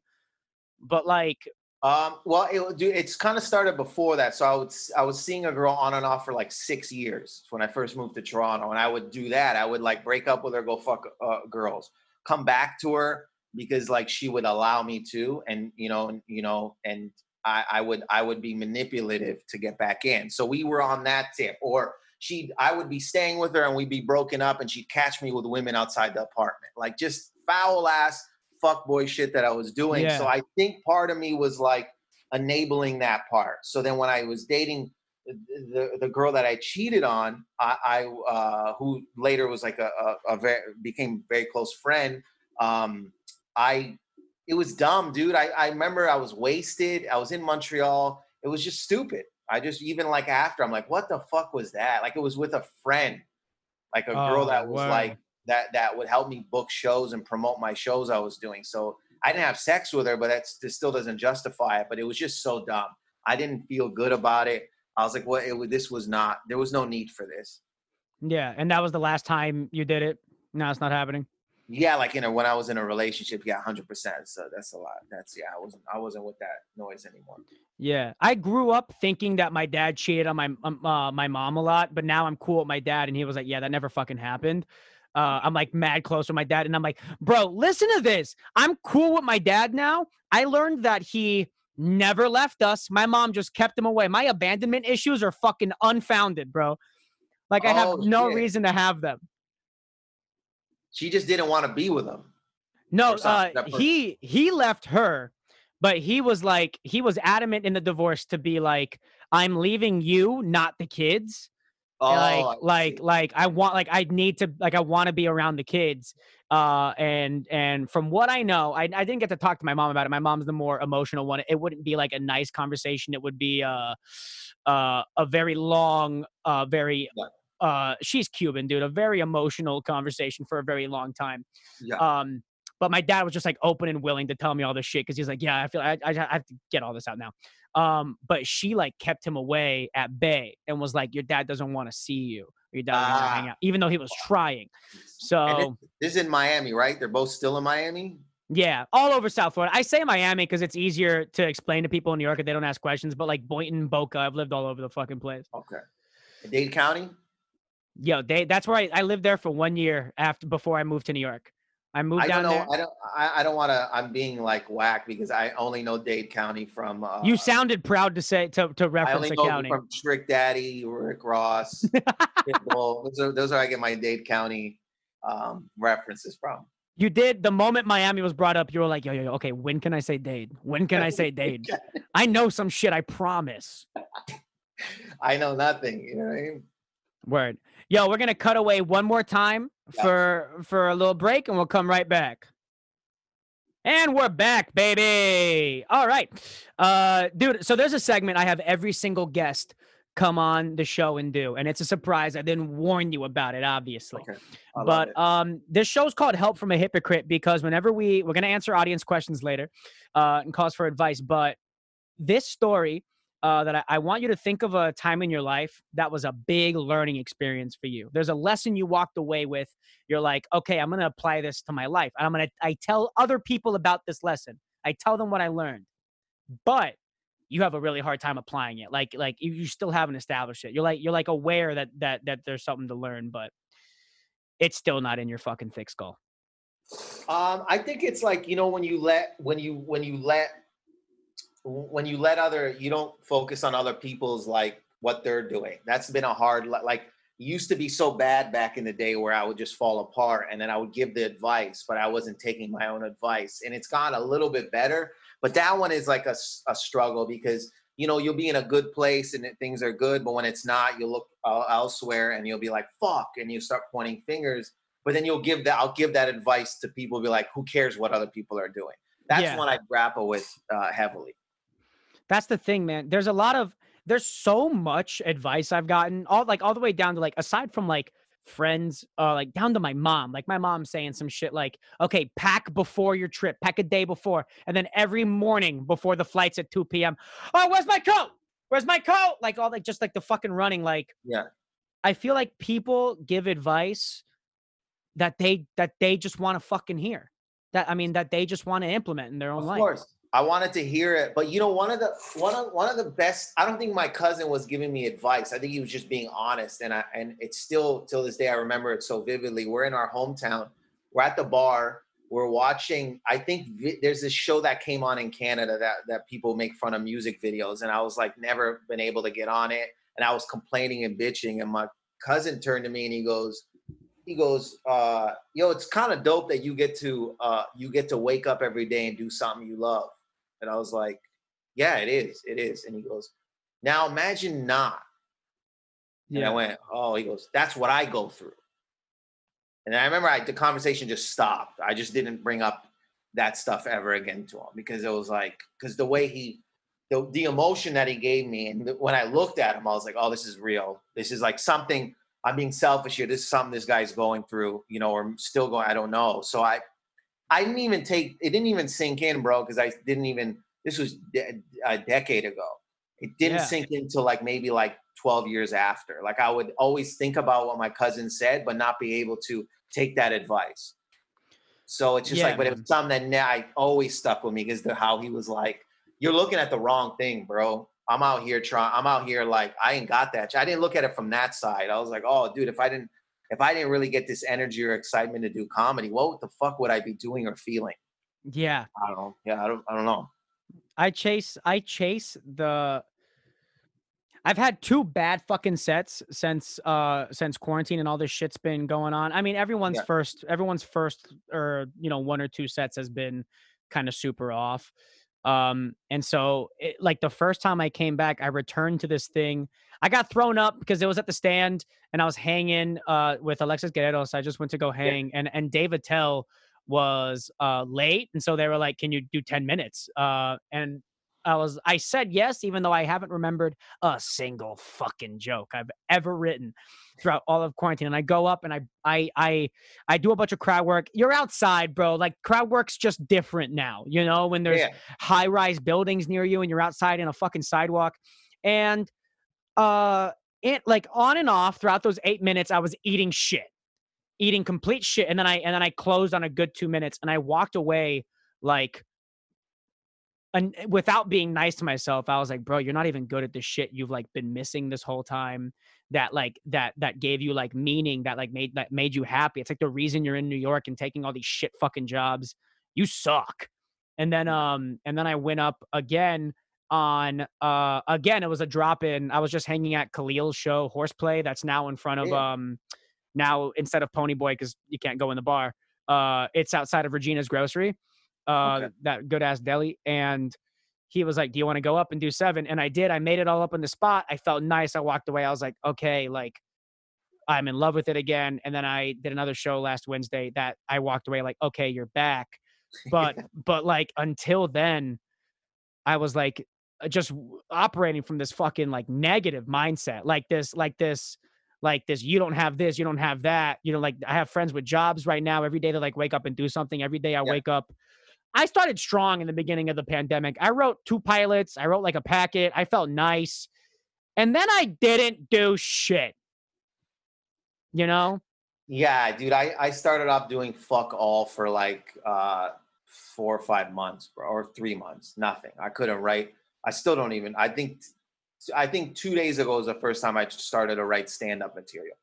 but like Um, well, it, dude, it's kind of started before that. So I would, s- I was seeing a girl on and off for like six years when I first moved to Toronto, and I would do that. I would like break up with her, go fuck uh, girls, come back to her because like she would allow me to, and you know, you know, and I, I would, I would be manipulative to get back in. So we were on that tip, or she, I would be staying with her, and we'd be broken up, and she'd catch me with women outside the apartment, like just foul ass fuck boy shit that I was doing. Yeah. So I think part of me was like enabling that part. So then when I was dating the the, girl that I cheated on, I, I uh, who later was like a, a, a very became very close friend. Um, I it was dumb, dude. I, I remember I was wasted. I was in Montreal. It was just stupid. I just even like after I'm like, what the fuck was that? Like it was with a friend, like a girl Oh, that was word. like that that would help me book shows and promote my shows I was doing. So I didn't have sex with her, but that's this still doesn't justify it. But it was just so dumb. I didn't feel good about it. I was like, well, it, this was not. There was no need for this. Yeah, and that was the last time you did it. No, it's not happening. Yeah, like you know, when I was in a relationship, yeah, hundred percent. So that's a lot. That's yeah. I wasn't. I wasn't with that noise anymore. Yeah, I grew up thinking that my dad cheated on my um, uh, my mom a lot, but now I'm cool with my dad, and he was like, "Yeah, that never fucking happened." Uh, I'm like mad close with my dad, and I'm like, "Bro, listen to this. I'm cool with my dad now. I learned that he never left us. My mom just kept him away. My abandonment issues are fucking unfounded, bro. Like I have Oh, no shit. reason to have them. She just didn't want to be with him. No, uh, he he left her, but he was like he was adamant in the divorce to be like, "I'm leaving you, not the kids." Oh, like like like I want like I need to like I want to be around the kids. Uh and and from what I know, I I didn't get to talk to my mom about it. My mom's the more emotional one. It wouldn't be like a nice conversation. It would be uh uh a very long uh very. Uh she's Cuban, dude. A very emotional conversation for a very long time. yeah. Um, but my dad was just like open and willing to tell me all this shit because he's like, yeah, I feel I, I I have to get all this out now. Um, but she like kept him away at bay and was like, your dad doesn't want to see you. Or your dad doesn't want hang Ah. out, even though he was trying. So this, this is in Miami, right? They're both still in Miami. yeah, all over South Florida. I say Miami because it's easier to explain to people in New York if they don't ask questions. But like Boynton, Boca, I've lived all over the fucking place. Okay. Dade County. Yo, they that's where I, I lived there for one year after before I moved to New York. I moved I down don't know. there. I don't. I, I don't want to. I'm being like whack because I only know Dade County from. Uh, you sounded proud to say to, to reference I only the know county. from Trick Daddy, Rick Ross, Pitbull. Those are those are I get my Dade County um, references from. You did the moment Miami was brought up. You were like, yo, yo, yo, okay, when can I say Dade? When can I say Dade? I know some shit. I promise. I know nothing. You know what I mean? Word. Yo, we're gonna cut away one more time Yeah. for for a little break, and we'll come right back. And we're back, baby. All right, uh, dude. So there's a segment I have every single guest come on the show and do, and it's a surprise. I didn't warn you about it, obviously. Okay. But it. um this show's called help from a hypocrite because whenever we we're going to answer audience questions later uh and calls for advice but this story uh that I, I want you to think of a time in your life that was a big learning experience for you. There's a lesson you walked away with. You're like okay i'm going to apply this to my life i'm going to i tell other people about this lesson. I tell them what i learned. But you have a really hard time applying it like like you, you still haven't established it. You're like you're like aware that that that there's something to learn but it's still not in your fucking thick skull. Um, I think it's like you know when you let when you when you let when you let other you don't focus on other people's like what they're doing. That's been a hard like used to be so bad back in the day where I would just fall apart and then I would give the advice, but I wasn't taking my own advice. And it's gone a little bit better, but that one is like a, a struggle because you know you'll be in a good place and things are good, but when it's not, you'll look uh, elsewhere and you'll be like fuck, and you start pointing fingers. But then you'll give that I'll give that advice to people. Be like, who cares what other people are doing? That's Yeah. one I grapple with uh, heavily. That's the thing, man. There's a lot of there's so much advice I've gotten, all like all the way down to like aside from like friends, uh, like down to my mom. Like my mom saying some shit like, okay, pack before your trip, pack a day before, and then every morning before the flight's at 2 p.m. Oh, where's my coat? Where's my coat? Like all like just like the fucking running. Like Yeah. I feel like people give advice that they that they just want to fucking hear. That I mean that they just want to implement in their own Of life. course. I wanted to hear it, but you know, one of the one of one of the best. I don't think my cousin was giving me advice. I think he was just being honest, and I and it's still till this day I remember it so vividly. We're in our hometown. We're at the bar. We're watching. I think vi- there's this show that came on in Canada that that people make fun of music videos, and I was like never been able to get on it, and I was complaining and bitching, and my cousin turned to me and he goes, he goes, uh, yo, it's kind of dope that you get to uh, you get to wake up every day and do something you love. And I was like, yeah, it is, it is. And he goes, now imagine not. And I went, oh, he goes, that's what I go through. And I remember I, the conversation just stopped. I just didn't bring up that stuff ever again to him because it was like, because the way he, the, the emotion that he gave me, and the, when I looked at him, I was like, oh, this is real. This is like something I'm being selfish here. This is something this guy's going through, you know, or still going. I don't know. So I, I didn't even take it. Didn't even sink in, bro, because I didn't even. This was de- a decade ago. It didn't Yeah. sink into like maybe like 12 years after. Like I would always think about what my cousin said, but not be able to take that advice. So it's just Yeah, like, but it was something that I always stuck with me because the how he was like, "You're looking at the wrong thing, bro. I'm out here trying. I'm out here like I ain't got that. I didn't look at it from that side. I was like, oh, dude, if I didn't, if I didn't really get this energy or excitement to do comedy, what the fuck would I be doing or feeling? Yeah. I don't know. Yeah, I don't. I don't know. I chase I chase the I've had two bad fucking sets since uh since quarantine and all this shit's been going on. I mean everyone's Yeah. first everyone's first or you know one or two sets has been kind of super off. Um and so it, like the first time I came back I returned to this thing. I got thrown up because it was at the stand and I was hanging uh with Alexis Guerrero so I just went to go hang and and Dave Attell was uh late and so they were like can you do 10 minutes? Uh and i was i said yes even though i haven't remembered a single fucking joke i've ever written throughout all of quarantine and i go up and i i i i do a bunch of crowd work. You're outside bro like crowd work's just different now you know when there's Yeah, high rise buildings near you and you're outside in a fucking sidewalk and uh it like on and off throughout those eight minutes i was eating shit eating complete shit and then i and then i closed on a good two minutes and i walked away like and without being nice to myself i was like bro you're not even good at this shit you've like been missing this whole time that like that that gave you like meaning that like made that made you happy. It's like the reason you're in new york and taking all these shit fucking jobs. You suck. And then um and then i went up again on uh again it was a drop in i was just hanging at khalil's show horseplay that's now in front of Yeah. um now instead of pony boy because you can't go in the bar uh it's outside of regina's grocery uh Okay. that good ass deli and he was like do you want to go up and do seven and i did i made it all up on the spot i felt nice i walked away i was like okay like i'm in love with it again and then i did another show last wednesday that i walked away like okay you're back but but like until then i was like just operating from this fucking like negative mindset like this like this like this you don't have this you don't have that you know like i have friends with jobs right now every day they like wake up and do something every day i Yeah. wake up i started strong in the beginning of the pandemic i wrote two pilots i wrote like a packet i felt nice and then i didn't do shit you know yeah, dude. I I started off doing fuck all for like uh four or five months, bro, or three months. Nothing. I couldn't write. I still don't even. I think. I think two days ago was the first time I started to write stand up material.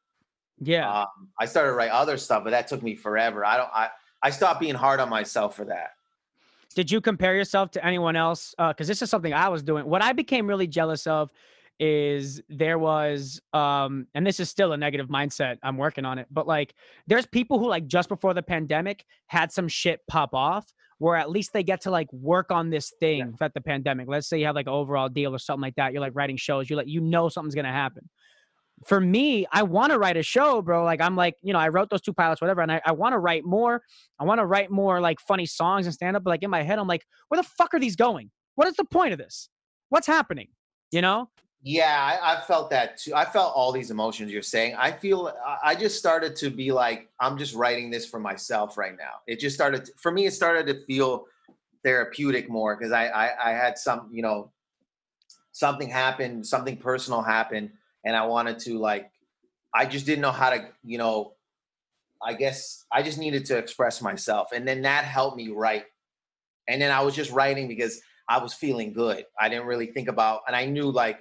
yeah Um, I started to write other stuff, but that took me forever. I don't. I I stopped being hard on myself for that. did you compare yourself to anyone else because this is something i was doing what i became really jealous of is there was um and this is still a negative mindset i'm working on it but like there's people who like just before the pandemic had some shit pop off where at least they get to like work on this thing that the pandemic let's say you have like an overall deal or something like that you're like writing shows you like you know something's gonna happen for me, I want to write a show, bro. Like I'm like, you know, I wrote those two pilots, whatever, and I, I want to write more. I want to write more like funny songs and stand up. But like in my head, I'm like, where the fuck are these going? What is the point of this? What's happening? You know? Yeah, I, I felt that too. I felt all these emotions you're saying. I feel I- just started to be like, I'm just writing this for myself right now. It just started to- for me. It started to feel therapeutic more because I, I I had some you know something happened, something personal happened, and I wanted to like, I just didn't know how to you know. I guess I just needed to express myself, and then that helped me write And then I was just writing because I was feeling good. I didn't really think about, and I knew like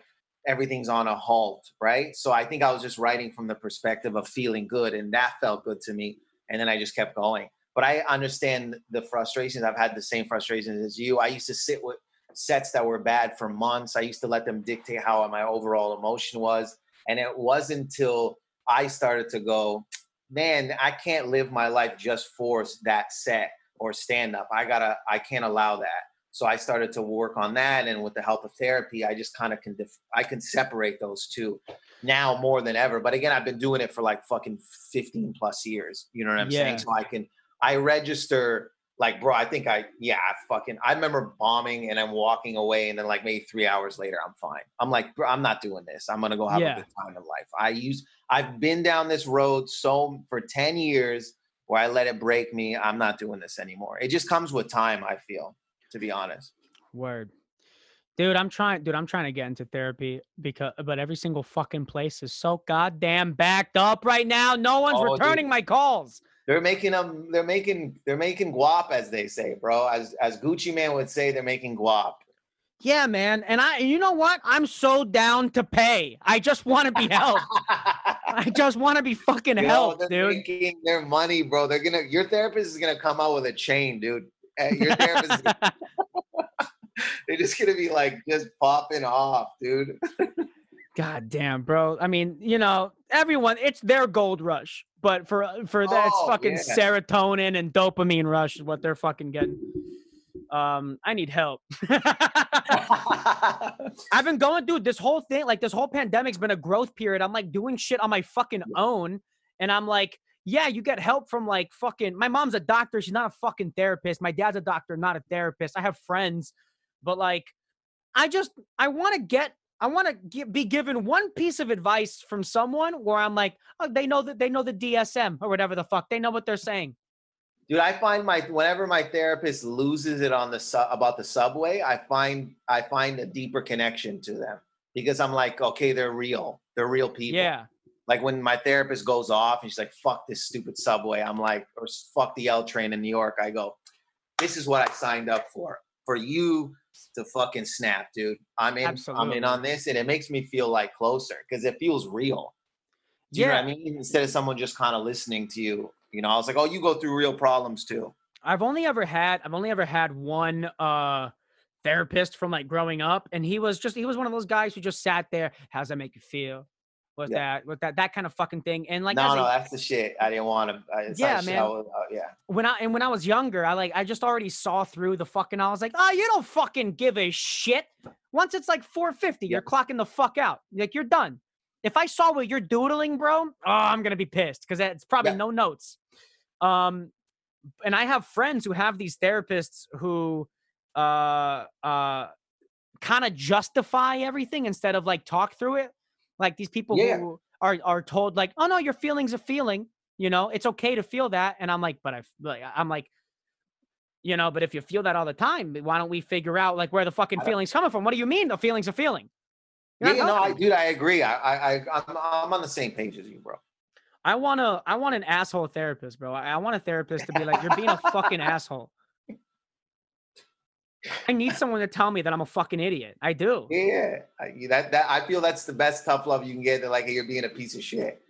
everything's on a halt, right? So I think I was just writing from the perspective of feeling good, and that felt good to me. And then I just kept going. But I understand the frustrations. I've had the same frustrations as you. I used to sit with sets that were bad for months. I used to let them dictate how my overall emotion was. And it wasn't until I started to go, man, I can't live my life just for that set or stand up. I gotta, I can't allow that. So I started to work on that, and with the help of therapy, I just kind of can def- I can separate those two now more than ever. But again, I've been doing it for like fucking fifteen plus years. You know what I'm yeah. saying? So I can I register like, bro. I think I yeah, I fucking I remember bombing and I'm walking away, and then like maybe three hours later, I'm fine. I'm like, bro, I'm not doing this. I'm gonna go have yeah. a good time in life. I use I've been down this road so for ten years where I let it break me. I'm not doing this anymore. It just comes with time. I feel to be honest. Word. Dude, I'm trying dude, I'm trying to get into therapy because but every single fucking place is so goddamn backed up right now. No one's oh, returning dude. my calls. They're making them they're making they're making guap as they say, bro. As as Gucci Mane would say, they're making guap. Yeah, man. And I you know what? I'm so down to pay. I just want to be helped. I just want to be fucking you helped, know, dude. Making their money, bro. They're gonna your therapist is gonna come out with a chain, dude. Your therapist. they're just gonna be like just popping off, dude. God damn, bro. I mean, you know, everyone, it's their gold rush, but for for that, oh, it's fucking yeah. serotonin and dopamine rush is what they're fucking getting. Um, I need help. I've been going, dude. This whole thing, like this whole pandemic's been a growth period. I'm like doing shit on my fucking own, and I'm like, yeah, you get help from like fucking. My mom's a doctor. She's not a fucking therapist. My dad's a doctor, not a therapist. I have friends, but like, I just I want to get. I want to be given one piece of advice from someone where I'm like, oh, they know that they know the DSM or whatever the fuck. They know what they're saying. Dude, I find my whenever my therapist loses it on the su- about the subway, I find I find a deeper connection to them because I'm like, okay, they're real. They're real people. Yeah like when my therapist goes off and she's like, fuck this stupid subway, I'm like, or fuck the L train in New York, I go, this is what I signed up for. For you to fucking snap, dude. I'm in Absolutely. I'm in on this and it makes me feel like closer because it feels real. Do you yeah. know what I mean? Instead of someone just kind of listening to you. You know, I was like, oh, you go through real problems too. I've only ever had I've only ever had one uh therapist from like growing up and he was just he was one of those guys who just sat there how's that make you feel with yeah. that with that that kind of fucking thing and like no no a, that's the shit i didn't want to yeah man was, uh, yeah when i and when i was younger i like i just already saw through the fucking i was like oh you don't fucking give a shit once it's like 450 yeah. you're clocking the fuck out like you're done if i saw what you're doodling bro oh i'm gonna be pissed because it's probably yeah. no notes um and i have friends who have these therapists who uh uh kind of justify everything instead of like talk through it like these people yeah. who are are told like, oh no, your feeling's are feeling. You know, it's okay to feel that. And I'm like, but I like I'm like, you know, but if you feel that all the time, why don't we figure out like where the fucking feeling's coming from? What do you mean the feeling's a feeling? You're yeah, no, I dude, I agree. I I I'm I'm on the same page as you, bro. I want to I want an asshole therapist, bro. I, I want a therapist to be like, you're being a fucking asshole. I need someone to tell me that I'm a fucking idiot. I do. Yeah, that that I feel that's the best tough love you can get. That like you're being a piece of shit.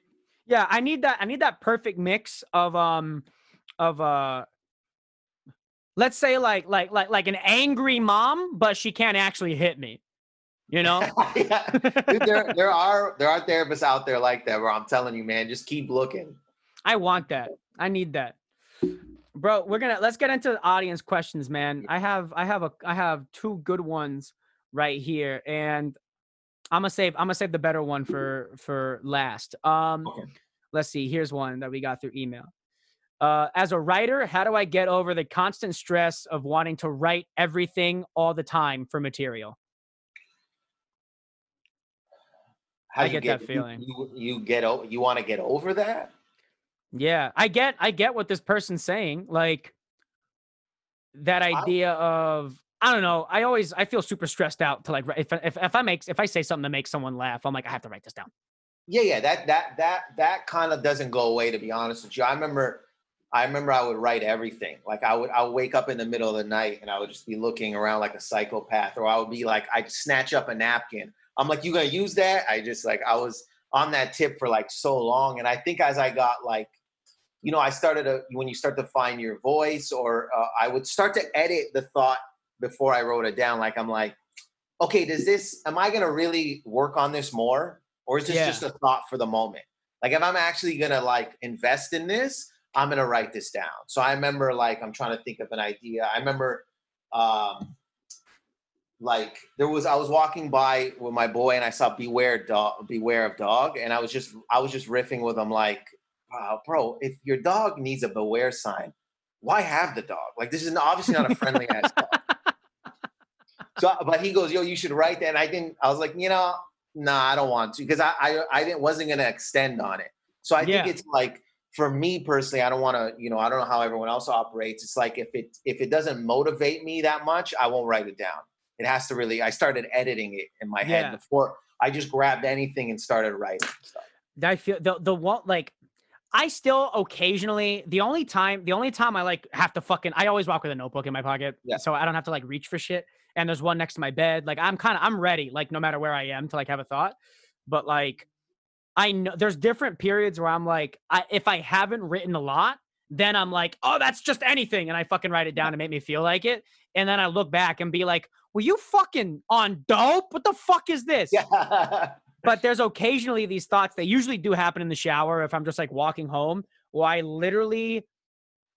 Yeah, I need that. I need that perfect mix of um of uh let's say like like like like an angry mom, but she can't actually hit me. You know? yeah. Dude, there there are there are therapists out there like that where I'm telling you, man, just keep looking. I want that. I need that bro we're gonna let's get into audience questions man. I have i have a i have two good ones right here and i'm gonna save i'm gonna save the better one for for last. Um okay. let's see here's one that we got through email. Uh, as a writer how do i get over the constant stress of wanting to write everything all the time for material? How i get, get, that feeling you, you, you get you want to get over that yeah, I get I get what this person's saying. Like that idea of I don't know. I always I feel super stressed out to like if if if I make if I say something to make someone laugh, I'm like I have to write this down. Yeah, yeah, that that that that kind of doesn't go away to be honest with you. I remember I remember I would write everything. Like I would, I would wake up in the middle of the night and I would just be looking around like a psychopath, or I would be like, I'd snatch up a napkin. I'm like, you gonna use that? I just like, I was on that tip for like so long. And I think as I got like, you know, I started to, when you start to find your voice, or uh, I would start to edit the thought before I wrote it down. Like I'm like, okay, does this, am I gonna really work on this more? Or is this Yeah. just a thought for the moment? Like if I'm actually gonna like invest in this, I'm gonna write this down. So I remember like I'm trying to think of an idea. I remember um like there was I was walking by with my boy and I saw Beware Dog Beware of Dog and I was just I was just riffing with him like wow, bro, if your dog needs a beware sign, why have the dog? Like this is obviously not a friendly ass dog. So but he goes, yo, you should write that. And I didn't, I was like, you know, nah, I don't want to because I, I I didn't wasn't gonna extend on it. So I Yeah. think it's like for me personally, I don't want to, you know, I don't know how everyone else operates. It's like if it if it doesn't motivate me that much, I won't write it down. It has to really. I started editing it in my Yeah. head before I just grabbed anything and started writing stuff. I feel the the one like I still occasionally the only time the only time I like have to fucking I always walk with a notebook in my pocket. Yeah. So I don't have to like reach for shit. And there's one next to my bed. Like I'm kind of I'm ready, like no matter where I am to like have a thought. But like I know there's different periods where I'm like, I if I haven't written a lot, then I'm like, oh, that's just anything. And I fucking write it down to make me feel like it. And then I look back and be like, were you fucking on dope? What the fuck is this? Yeah. but there's occasionally these thoughts that usually do happen in the shower if I'm just like walking home, where I literally,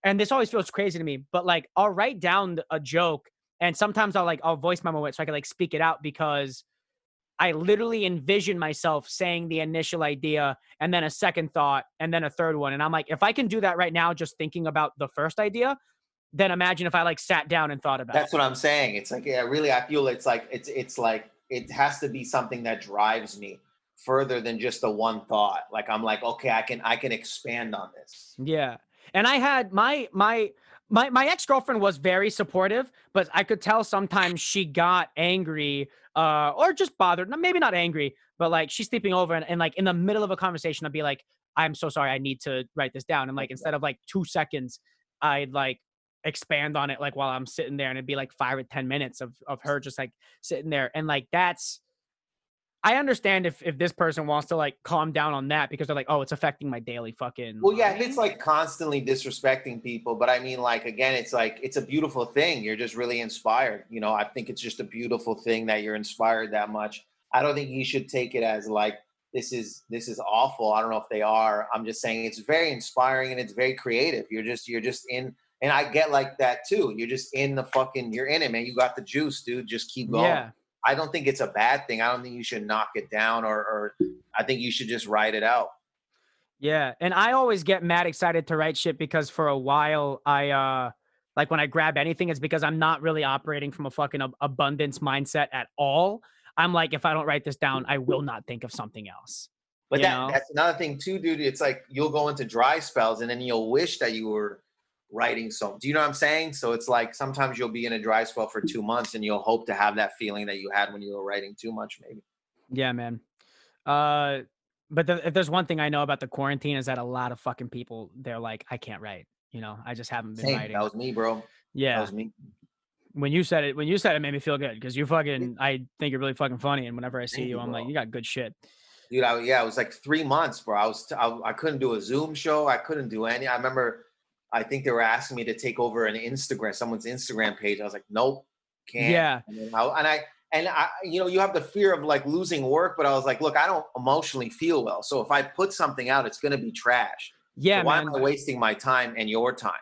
and this always feels crazy to me, but like I'll write down a joke and sometimes I'll like, I'll voice my moment so I can like speak it out because I literally envision myself saying the initial idea and then a second thought and then a third one. And I'm like, if I can do that right now, just thinking about the first idea, then imagine if I like sat down and thought about That's it. what I'm saying. It's like, yeah, really, I feel it's like it's it's like it has to be something that drives me further than just the one thought. Like I'm like, okay, I can I can expand on this. Yeah. And I had my my my my ex-girlfriend was very supportive, but I could tell sometimes she got angry uh or just bothered. Maybe not angry, but like she's sleeping over and, and like in the middle of a conversation I'd be like, I'm so sorry, I need to write this down. And like instead of like two seconds, I'd like expand on it like while I'm sitting there and it'd be like five or ten minutes of of her just like sitting there. And like that's I understand if if this person wants to like calm down on that because they're like, oh, it's affecting my daily fucking. Well, yeah, it's like constantly disrespecting people, but I mean, like again, it's like it's a beautiful thing. You're just really inspired. You know, I think it's just a beautiful thing that you're inspired that much. I don't think you should take it as like this is this is awful. I don't know if they are. I'm just saying it's very inspiring and it's very creative. You're just you're just in, and I get like that too. You're just in the fucking. You're in it, man. You got the juice, dude. Just keep going. Yeah. I don't think it's a bad thing. I don't think you should knock it down or, or I think you should just write it out. Yeah, and I always get mad excited to write shit because for a while I uh like when I grab anything it's because I'm not really operating from a fucking ab- abundance mindset at all. I'm like if I don't write this down, I will not think of something else. But that, that's another thing too, dude. It's like you'll go into dry spells and then you'll wish that you were writing so. Do you know what I'm saying? So it's like sometimes you'll be in a dry spell for two months and you'll hope to have that feeling that you had when you were writing too much, maybe. Yeah, man. Uh but the, if there's one thing I know about the quarantine is that a lot of fucking people they're like I can't write, you know. I just haven't been Same. writing. That was me, bro. Yeah that was me. When you said it, when you said it made me feel good because you fucking I think you're really fucking funny and whenever I see Thank you I'm like you got good shit. Dude, I, yeah, it was like three months, bro. I was I, I couldn't do a Zoom show. I couldn't do any. I remember, I think they were asking me to take over an Instagram, someone's Instagram page. I was like, nope, can't. Yeah. And, I, and I and I, you know, you have the fear of like losing work, but I was like, look, I don't emotionally feel well, so if I put something out, it's gonna be trash. Yeah, so why man. am I wasting my time and your time?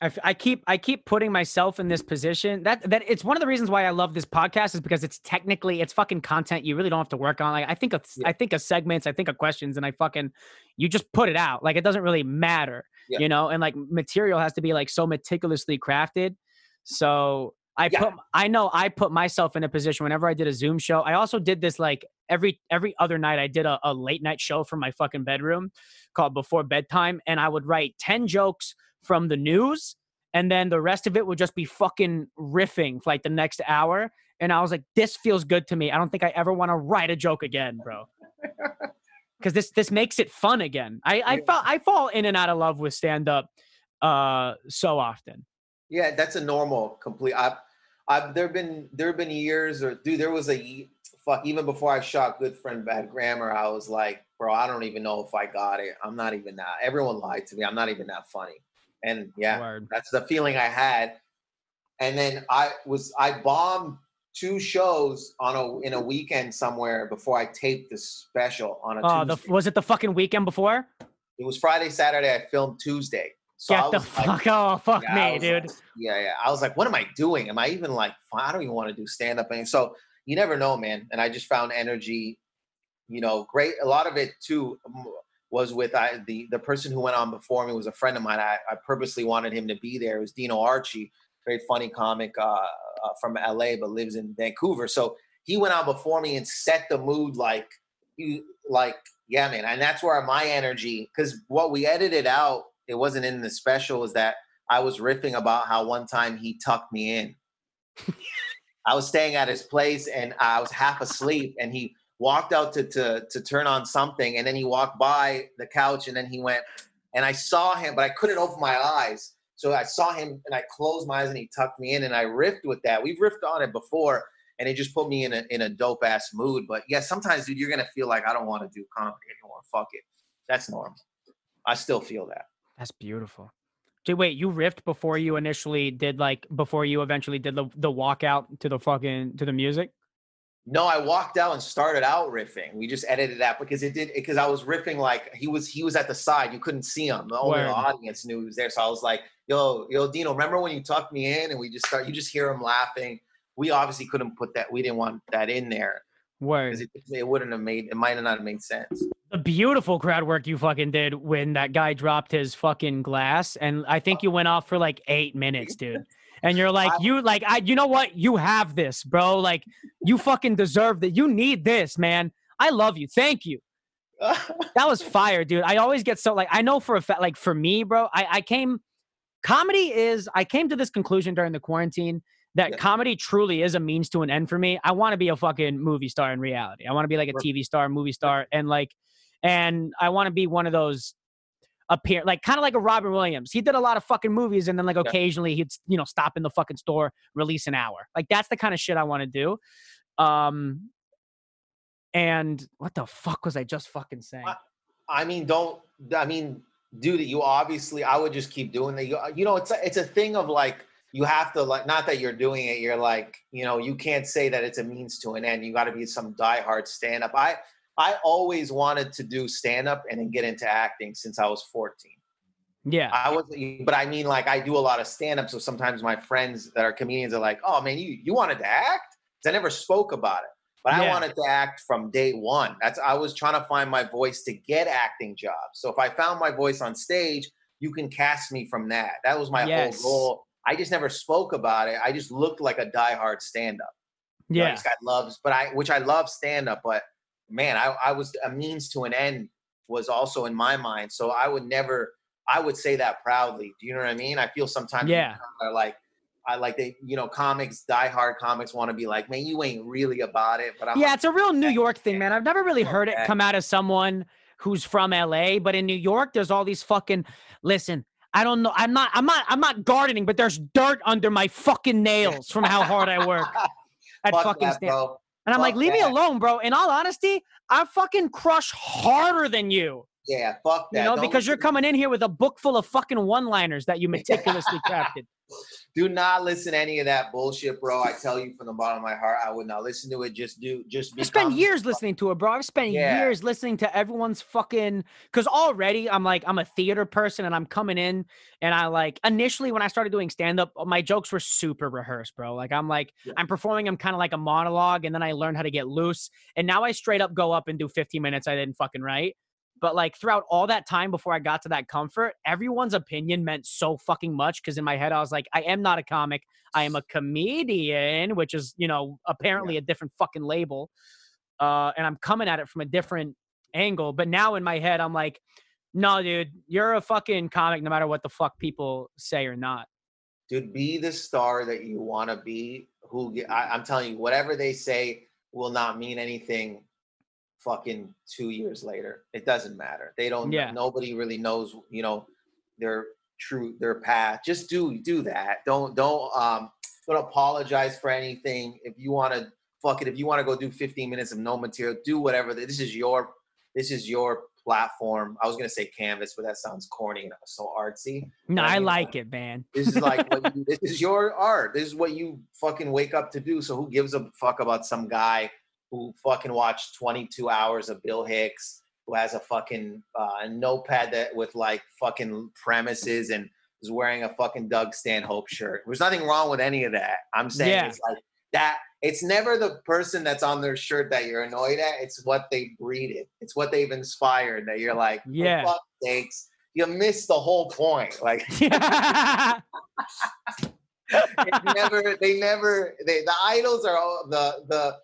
I, f- I keep I keep putting myself in this position. That that it's one of the reasons why I love this podcast is because it's technically it's fucking content you really don't have to work on. Like I think of Yeah. I think of segments, I think of questions, and I fucking you just put it out. Like it doesn't really matter, Yeah. you know. And like material has to be like so meticulously crafted. So I Yeah. put I know I put myself in a position whenever I did a Zoom show. I also did this like every every other night. I did a, a late night show from my fucking bedroom called Before Bedtime, and I would write ten jokes from the news and then the rest of it would just be fucking riffing for like the next hour. And I was like, this feels good to me. I don't think I ever want to write a joke again, bro. Because this this makes it fun again. I I fall I fall in and out of love with stand up. uh so often. Yeah, that's a normal complete. I've, I've there been there have been years or dude, there was a fuck even before I shot Good Friend Bad Grammar. I was like, bro, I don't even know if I got it. I'm not even that. Everyone lied to me. I'm not even that funny. And yeah, Word. that's the feeling I had. And then I was I bombed two shows on a in a weekend somewhere before I taped the special on a Oh, the Tuesday. was it the fucking weekend before? it was Friday, Saturday. I filmed Tuesday. So Get the was like- fuck oh fuck yeah, me, dude. like- yeah, yeah. I was like, what am I doing? Am I even like? I don't even want to do stand up. And so you never know, man. And I just found energy. You know, great. A lot of it too was with I, the the person who went on before me was a friend of mine. I, I purposely wanted him to be there. It was Dino Archie, very funny comic uh, uh, from LA, but lives in Vancouver. So he went on before me and set the mood like you like yeah, man. And that's where my energy because what we edited out, it wasn't in the special, was that I was riffing about how one time he tucked me in. I was staying at his place and I was half asleep and he walked out to, to to turn on something and then he walked by the couch and then he went and I saw him, but I couldn't open my eyes. So I saw him and I closed my eyes and he tucked me in and I riffed with that. We've riffed on it before and it just put me in a in a dope ass mood. But yeah, sometimes dude, you're gonna feel like I don't want to do comedy anymore. Fuck it. That's normal. I still feel that. That's beautiful. Dude, wait, you riffed before you initially did like before you eventually did the the walkout to the fucking to the music? No, I walked out and started out riffing. We just edited that because it did because I was riffing like he was he was at the side. You couldn't see him. The only Word. audience knew he was there. So I was like, "Yo, yo, Dino, remember when you tucked me in and we just start? You just hear him laughing. We obviously couldn't put that. We didn't want that in there Word. it, it wouldn't have made. It might not have made sense. the beautiful crowd work you fucking did when that guy dropped his fucking glass and i think you went off for like eight minutes dude and you're like I- you like i you know what? You have this bro. Like you fucking deserve that. You need this man. I love you. Thank you. That was fire dude. I always get so like i know for a fact like for me bro i i came comedy is i came to this conclusion during the quarantine that Yeah. comedy truly is a means to an end for me. I want to be a fucking movie star in reality. I want to be like a tv star movie star and like and i want to be one of those appear like kind of like a robin williams he did a lot of fucking movies and then like Yeah. occasionally he'd you know stop in the fucking store release an hour like that's the kind of shit i want to do um and what the fuck was i just fucking saying I- I mean, don't. I mean, dude, you obviously. I would just keep doing that. You, you know, it's a, it's a thing of like you have to like. Not that you're doing it. You're like, you know, you can't say that it's a means to an end. You got to be some diehard stand up. I I always wanted to do stand up and then get into acting since I was 14. yeah I was, but I mean, like I do a lot of stand up. So sometimes my friends that are comedians are like, "Oh man, you you wanted to act?" Cuz I never spoke about it, but I wanted to act from day one. That's I was trying to find my voice to get acting jobs. So if I found my voice on stage, you can cast me from that. That was my Yes. whole goal. I just never spoke about it. I just looked like a diehard stand up. yeah this guy loves, but I which I love stand up, but man, I, I was a means to an end was also in my mind. So I would never I would say that proudly. Do you know what I mean? I feel sometimes Yeah. are like I like they, you know, comics, diehard comics want to be like, man, you ain't really about it. But I'm yeah, like, it's a real New York thing, man. I've never really heard it come out of someone who's from LA, but in New York, there's all these fucking listen. I don't know. I'm not. I'm not. I'm not gardening, but there's dirt under my fucking nails from how hard I work at fuck fucking that, bro. And I'm like, leave me alone, bro. In all honesty, I fucking crush harder than you. Yeah, fuck that. You know, Don't because you're coming in here with a book full of fucking one-liners that you meticulously crafted. do not listen to any of that bullshit, bro. I tell you from the bottom of my heart, I would not listen to it. Just do just I spent years listening to it, bro. I've spent Yeah. years listening to everyone's fucking because already I'm like I'm a theater person and I'm coming in and I like initially when I started doing stand up, uh, my jokes were super rehearsed, bro. Like I'm like Yeah. I'm performing them kind of like a monologue and then I learned how to get loose and now I straight up go up and do 15 minutes I didn't fucking write. But like throughout all that time before I got to that comfort, everyone's opinion meant so fucking much because in my head I was like, I am not a comic. I am a comedian, which is, you know, apparently a different fucking label. Uh, and I'm coming at it from a different angle. But now in my head, I'm like, no, dude, you're a fucking comic no matter what the fuck people say or not. dude be the star that you want to be who I, i'm telling you whatever they say will not mean anything fucking two years later it doesn't matter they don't Yeah. nobody really knows you know they're true their path. Just do do that. Don't don't um don't apologize for anything. If you want to fuck it, if you want to go do 15 minutes of no material, do whatever. This is your this is your platform. I was gonna say canvas, but that sounds corny and so artsy. No, I mean, like it, man. This is like what you, this is your art. This is what you fucking wake up to do. So who gives a fuck about some guy who fucking watched 22 hours of Bill Hicks, who has a fucking uh, notepad that with like fucking premises and is wearing a fucking Doug Stanhope shirt. There's nothing wrong with any of that. I'm saying Yeah. it's like that. It's never the person that's on their shirt that you're annoyed at. It's what they breeded. It's what they've inspired that you're like, Yeah. for fuck's sakes, you missed the whole point. Like it never they never they the idols are all the the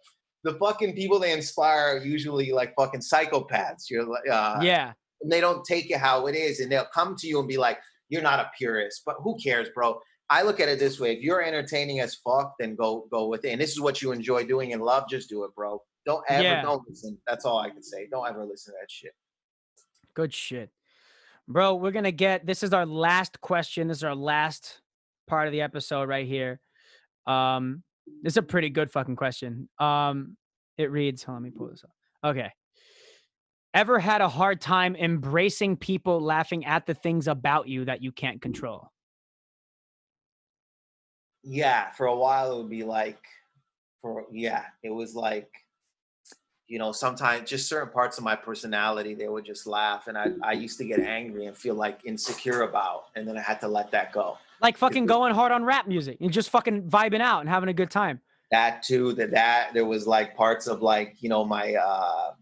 the fucking people they inspire are usually like fucking psychopaths you're like uh yeah. and they don't take it how it is and they'll come to you and be like you're not a purist but who cares bro i look at it this way if you're entertaining as fuck then go go with it and this is what you enjoy doing and love just do it bro don't ever Yeah. don't listen that's all i can say don't ever listen to that shit Good shit. Bro, we're going to get this is our last question. This is our last part of the episode right here. Um this is a pretty good fucking question. Um it reads, hold on, let me pull this up. Okay. Ever had a hard time embracing people laughing at the things about you that you can't control? yeah for a while it would be like for yeah it was like you know sometimes just certain parts of my personality they would just laugh and i i used to get angry and feel like insecure about and then i had to let that go Like fucking going hard on rap music and just fucking vibing out and having a good time. that too that that there was like parts of like you know my uh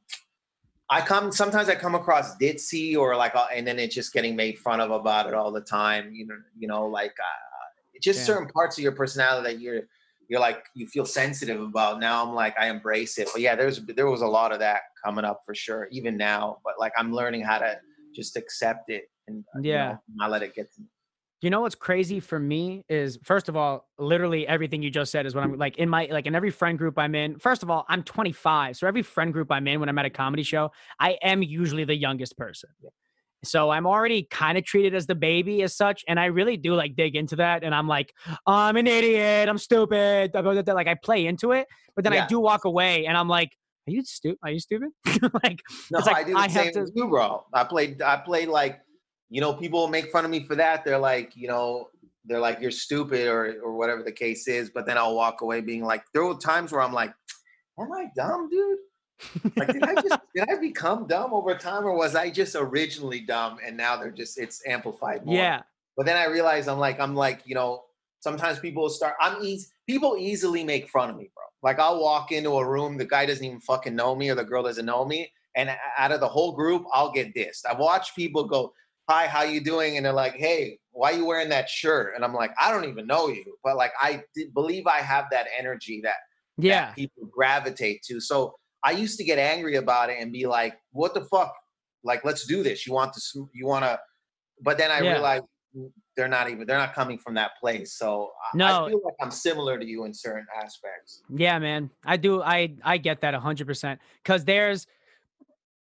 i come sometimes i come across ditzy or like uh, and then it's just getting made fun of about it all the time you know you know like uh, just Yeah. certain parts of your personality that you're you're like you feel sensitive about now i'm like i embrace it but yeah there's there was a lot of that coming up for sure even now but like i'm learning how to just accept it and uh, you Yeah. know, not let it get to me You know what's crazy for me is first of all, literally everything you just said is what I'm like in my like in every friend group I'm in. First of all, I'm 25, so every friend group I'm in when I'm at a comedy show, I am usually the youngest person. So I'm already kind of treated as the baby as such, and I really do like dig into that. And I'm like, I'm an idiot, I'm stupid. Like I play into it, but then I do walk away, and I'm like, Are you stupid? Are you stupid? like No, It's like, I do the I have same to- as you, bro. I played. I played like, you know, people make fun of me for that. They're like, you know, they're like, you're stupid or or whatever the case is. But then I'll walk away being like, there were times where I'm like, am I dumb, dude? Like, did I just did I become dumb over time, or was I just originally dumb and now they're just it's amplified more? yeah, But then I realized I'm like, I'm like, you know, sometimes people start, I'm easy, people easily make fun of me, bro. Like I'll walk into a room, the guy doesn't even fucking know me or the girl doesn't know me. And out of the whole group, I'll get dissed. I've watched people go, hi, how you doing? And they're like, hey, why are you wearing that shirt? And I'm like, I don't even know you. But like, I believe I have that energy that, that yeah, people gravitate to. So I used to get angry about it and be like, what the fuck? Like, let's do this. You want to, you want to, but then I Yeah. realized they're not even, they're not coming from that place. So No. I feel like I'm similar to you in certain aspects. Yeah, man. I do. I I get that 100% cuz there's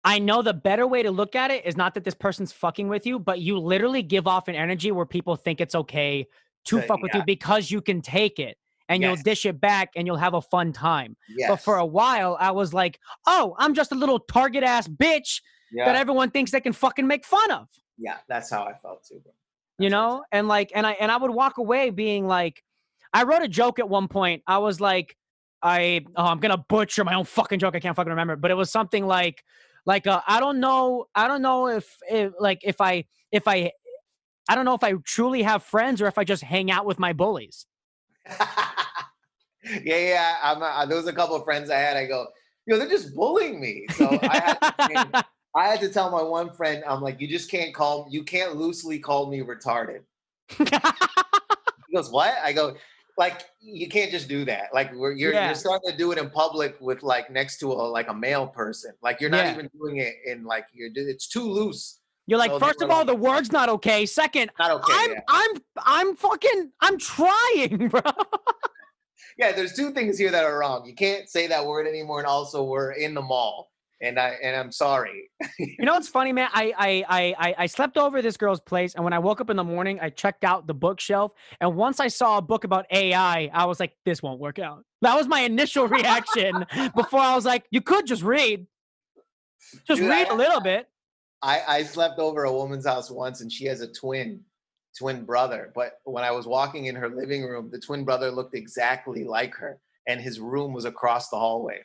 I know the better way to look at it is not that this person's fucking with you, but you literally give off an energy where people think it's okay to Uh, fuck with yeah. you because you can take it and you'll dish it back and you'll have a fun time. Yes. But for a while I was like, "Oh, I'm just a little target ass bitch yeah, that everyone thinks they can fucking make fun of." yeah, that's how I felt too. Bro. you That's how I know and like and i and i would walk away being like i wrote a joke at one point i was like i oh i'm gonna butcher my own fucking joke i can't fucking remember but it was something like like uh, i don't know i don't know if, if like if i if i i don't know if i truly have friends or if i just hang out with my bullies yeah, yeah. I'm, uh, there was a couple of friends I had. I go, yo, they're just bullying me. So I had, to I had to tell my one friend, I'm like, you just can't call, you can't loosely call me retarded. He goes, what? I go, like, you can't just do that. Like, we're, you're, Yeah. you're starting to do it in public with like next to a like a male person. Like, you're not Yeah. even doing it in like you're. It's too loose. you're like So first of all like- the word's not okay second Not okay. i'm yeah. i'm i'm fucking i'm trying bro yeah, there's two things here that are wrong. You can't say that word anymore, and also we're in the mall. And I and I'm sorry. You know what's funny, man? I, I I I slept over this girl's place, and when I woke up in the morning, I checked out the bookshelf, and once I saw a book about AI, I was like, "This won't work out." That was my initial reaction before I was like, "You could just read, just Dude, read I- a little bit." I I slept over a woman's house once, and she has a twin twin brother. But when I was walking in her living room, the twin brother looked exactly like her, and his room was across the hallway.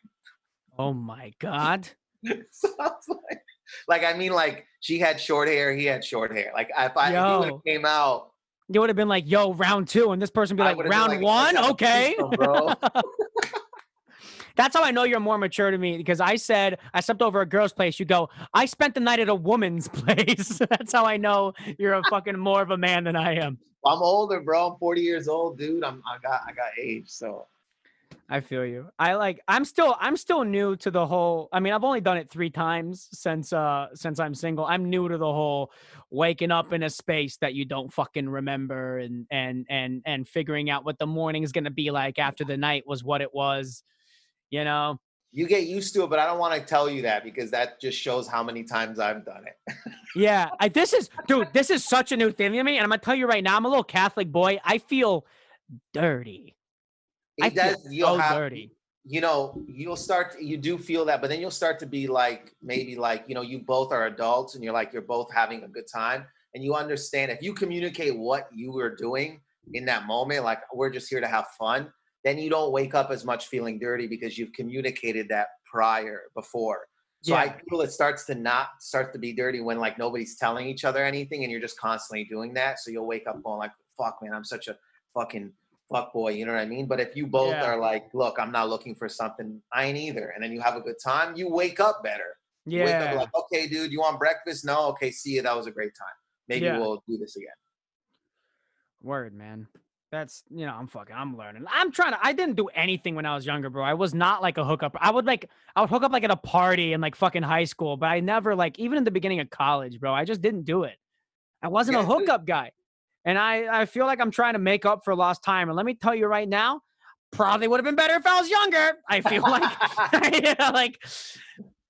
Oh my god! so I was like, like I mean, like she had short hair, he had short hair. Like if I if he Yo. have came out, You would have been like, "Yo, round two," and this person be like, "Round like, one, "Let's have a okay." bro. That's how I know you're more mature to me because I said I slept over a girl's place. You go, I spent the night at a woman's place. That's how I know you're a fucking more of a man than I am. I'm older, bro. I'm 40 years old, dude. I'm I got I got age, so I feel you. I like I'm still I'm still new to the whole I mean, I've only done it 3 times since uh since I'm single. I'm new to the whole waking up in a space that you don't fucking remember and and and and figuring out what the morning is going to be like after the night was what it was. You know? you get used to it, but I don't want to tell you that because that just shows how many times I've done it. Yeah, I, this is, dude. This is such a new thing to me, and I'm gonna tell you right now. I'm a little Catholic boy. I feel dirty. I It feel does you'll so have dirty. you know, you'll start you do feel that, but then you'll start to be like maybe like, you know, you both are adults and you're like you're both having a good time and you understand if you communicate what you were doing in that moment, like we're just here to have fun, then you don't wake up as much feeling dirty because you've communicated that prior before. So I feel it starts to not start to be dirty when like nobody's telling each other anything and you're just constantly doing that. So you'll wake up going like, fuck man, I'm such a fucking fuck boy, you know what I mean? But if you both Yeah. are like, look, I'm not looking for something, I ain't either, and then you have a good time, you wake up better. You wake up Yeah, like, okay, dude, you want breakfast? No, okay, see you. That was a great time. Maybe Yeah. we'll do this again. word, man. That's you know, I'm fucking, I'm learning. I'm trying to. I didn't do anything when I was younger, bro. I was not like a hookup. I would like, I would hook up like at a party in like fucking high school, but I never like even in the beginning of college, bro. I just didn't do it. I wasn't a Yeah, dude. hookup guy, and I I feel like I'm trying to make up for lost time. And let me tell you right now, probably would have been better if I was younger. I feel like, you know, like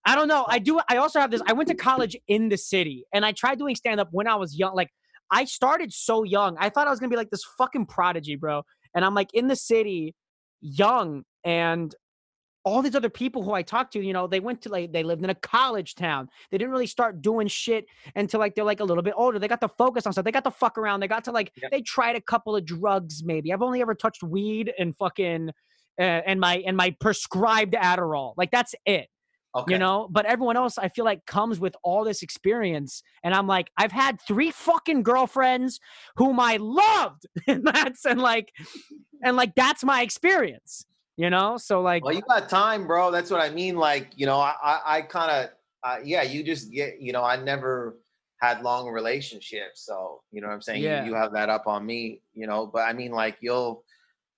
I don't know. I do. I also have this. I went to college in the city, and I tried doing stand up when I was young. Like I started so young. I thought I was gonna be like this fucking prodigy, bro. And I'm like in the city, young, and all these other people who I talked to, you know, they went to like they lived in a college town. They didn't really start doing shit until like they're like a little bit older. They got to focus on stuff. They got to fuck around. They got to like Yep. they tried a couple of drugs maybe. I've only ever touched weed and fucking uh, and my and my prescribed Adderall. Like that's it okay. you know but everyone else i feel like comes with all this experience and i'm like i've had three fucking girlfriends whom i loved and that's and like and like that's my experience you know so like Well, you got time, bro. That's what I mean. Like, you know, I, I, I kind of, uh, yeah, you just get, you know, I never had long relationships. So, you know what I'm saying? You- Yeah. You, have that up on me, you know, but I mean, like, you'll,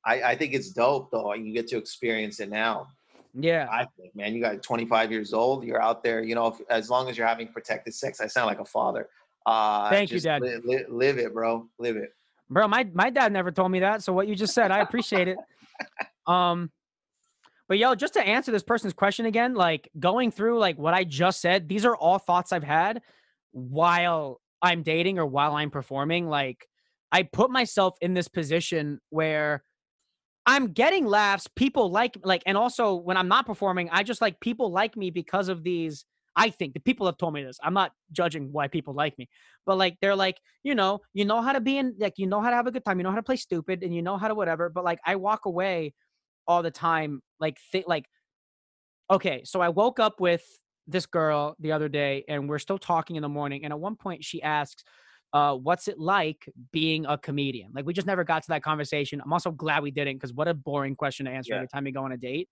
I, I think it's dope though. You get to experience it now. yeah I think, man, you got 25 years old. You're out there, you know, if, as long as you're having protected sex, I sound like a father. Uh, Thank you, Dad. li- li- live it, bro. Live it. bro my my dad never told me that so what you just said i appreciate it um but yo just to answer this person's question again like going through like what i just said these are all thoughts i've had while i'm dating or while i'm performing like i put myself in this position where i'm getting laughs people like like and also when i'm not performing i just like people like me because of these i think the people have told me this i'm not judging why people like me but like they're like you know you know how to be in like you know how to have a good time you know how to play stupid and you know how to whatever but like i walk away all the time like th- like okay so i woke up with this girl the other day and we're still talking in the morning and at one point she asks uh, what's it like being a comedian? Like, we just never got to that conversation. I'm also glad we didn't because what a boring question to answer Yeah. every time you go on a date.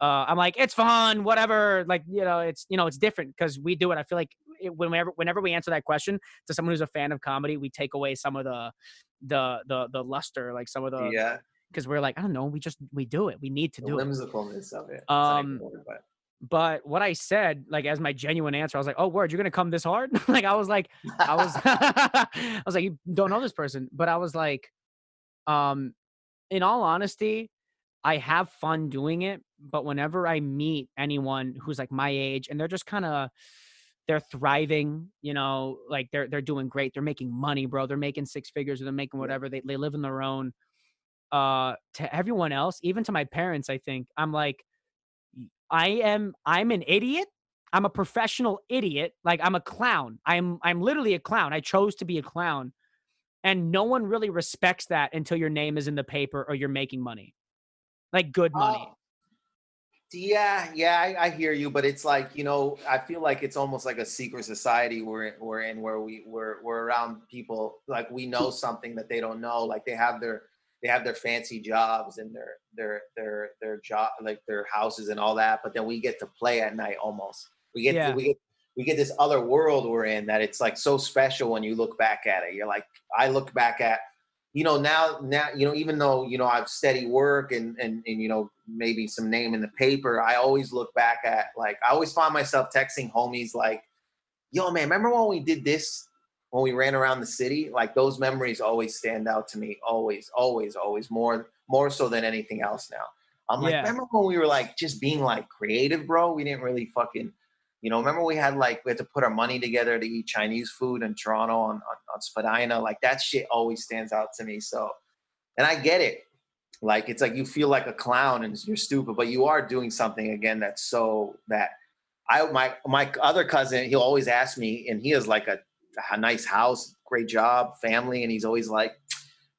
Uh, I'm like, it's fun, whatever. Like, you know, it's you know, it's different because we do it. I feel like it, whenever whenever we answer that question to someone who's a fan of comedy, we take away some of the the the the luster, like some of the yeah. Because we're like, I don't know, we just we do it. We need to The do it. of it. It's not even Um, But what I said, like as my genuine answer, I was like, "Oh, word, you're gonna come this hard?" like I was like, I was, I was like, you don't know this person, but I was like, um, in all honesty, I have fun doing it, but whenever I meet anyone who's like my age and they're just kind of they're thriving, you know, like they're they're doing great. They're making money, bro. They're making six figures or they're making whatever. They they live in their own uh to everyone else, even to my parents, I think. I'm like I am I'm an idiot. I'm a professional idiot. Like I'm a clown. I'm I'm literally a clown. I chose to be a clown. And no one really respects that until your name is in the paper or you're making money. Like good money. Oh, yeah, yeah, I, I hear you, but it's like you know, I feel like it's almost like a secret society we're we're in, where we we're we're around people like we know something that they don't know. Like they have their they have their fancy jobs and their their their their job like their houses and all that, but then we get to play at night almost. We get Yeah. to, we get we get this other world we're in that it's like so special when you look back at it. You're like, I look back at, you know, now now you know, even though you know I've steady work and and and you know maybe some name in the paper, I always look back at like I always find myself texting homies like, yo man, remember when we did this when we ran around the city? Like those memories always stand out to me, always, always, always more more so than anything else now. I'm like, Yeah. remember when we were like just being like creative, bro? We didn't really fucking you know, remember we had like we had to put our money together to eat Chinese food in Toronto on, on, on Spadina. Like that shit always stands out to me. So and I get it. Like it's like you feel like a clown and you're stupid, but you are doing something again that's so that I my my other cousin, he'll always ask me, and he is like a, a nice house, great job, family, and he's always like,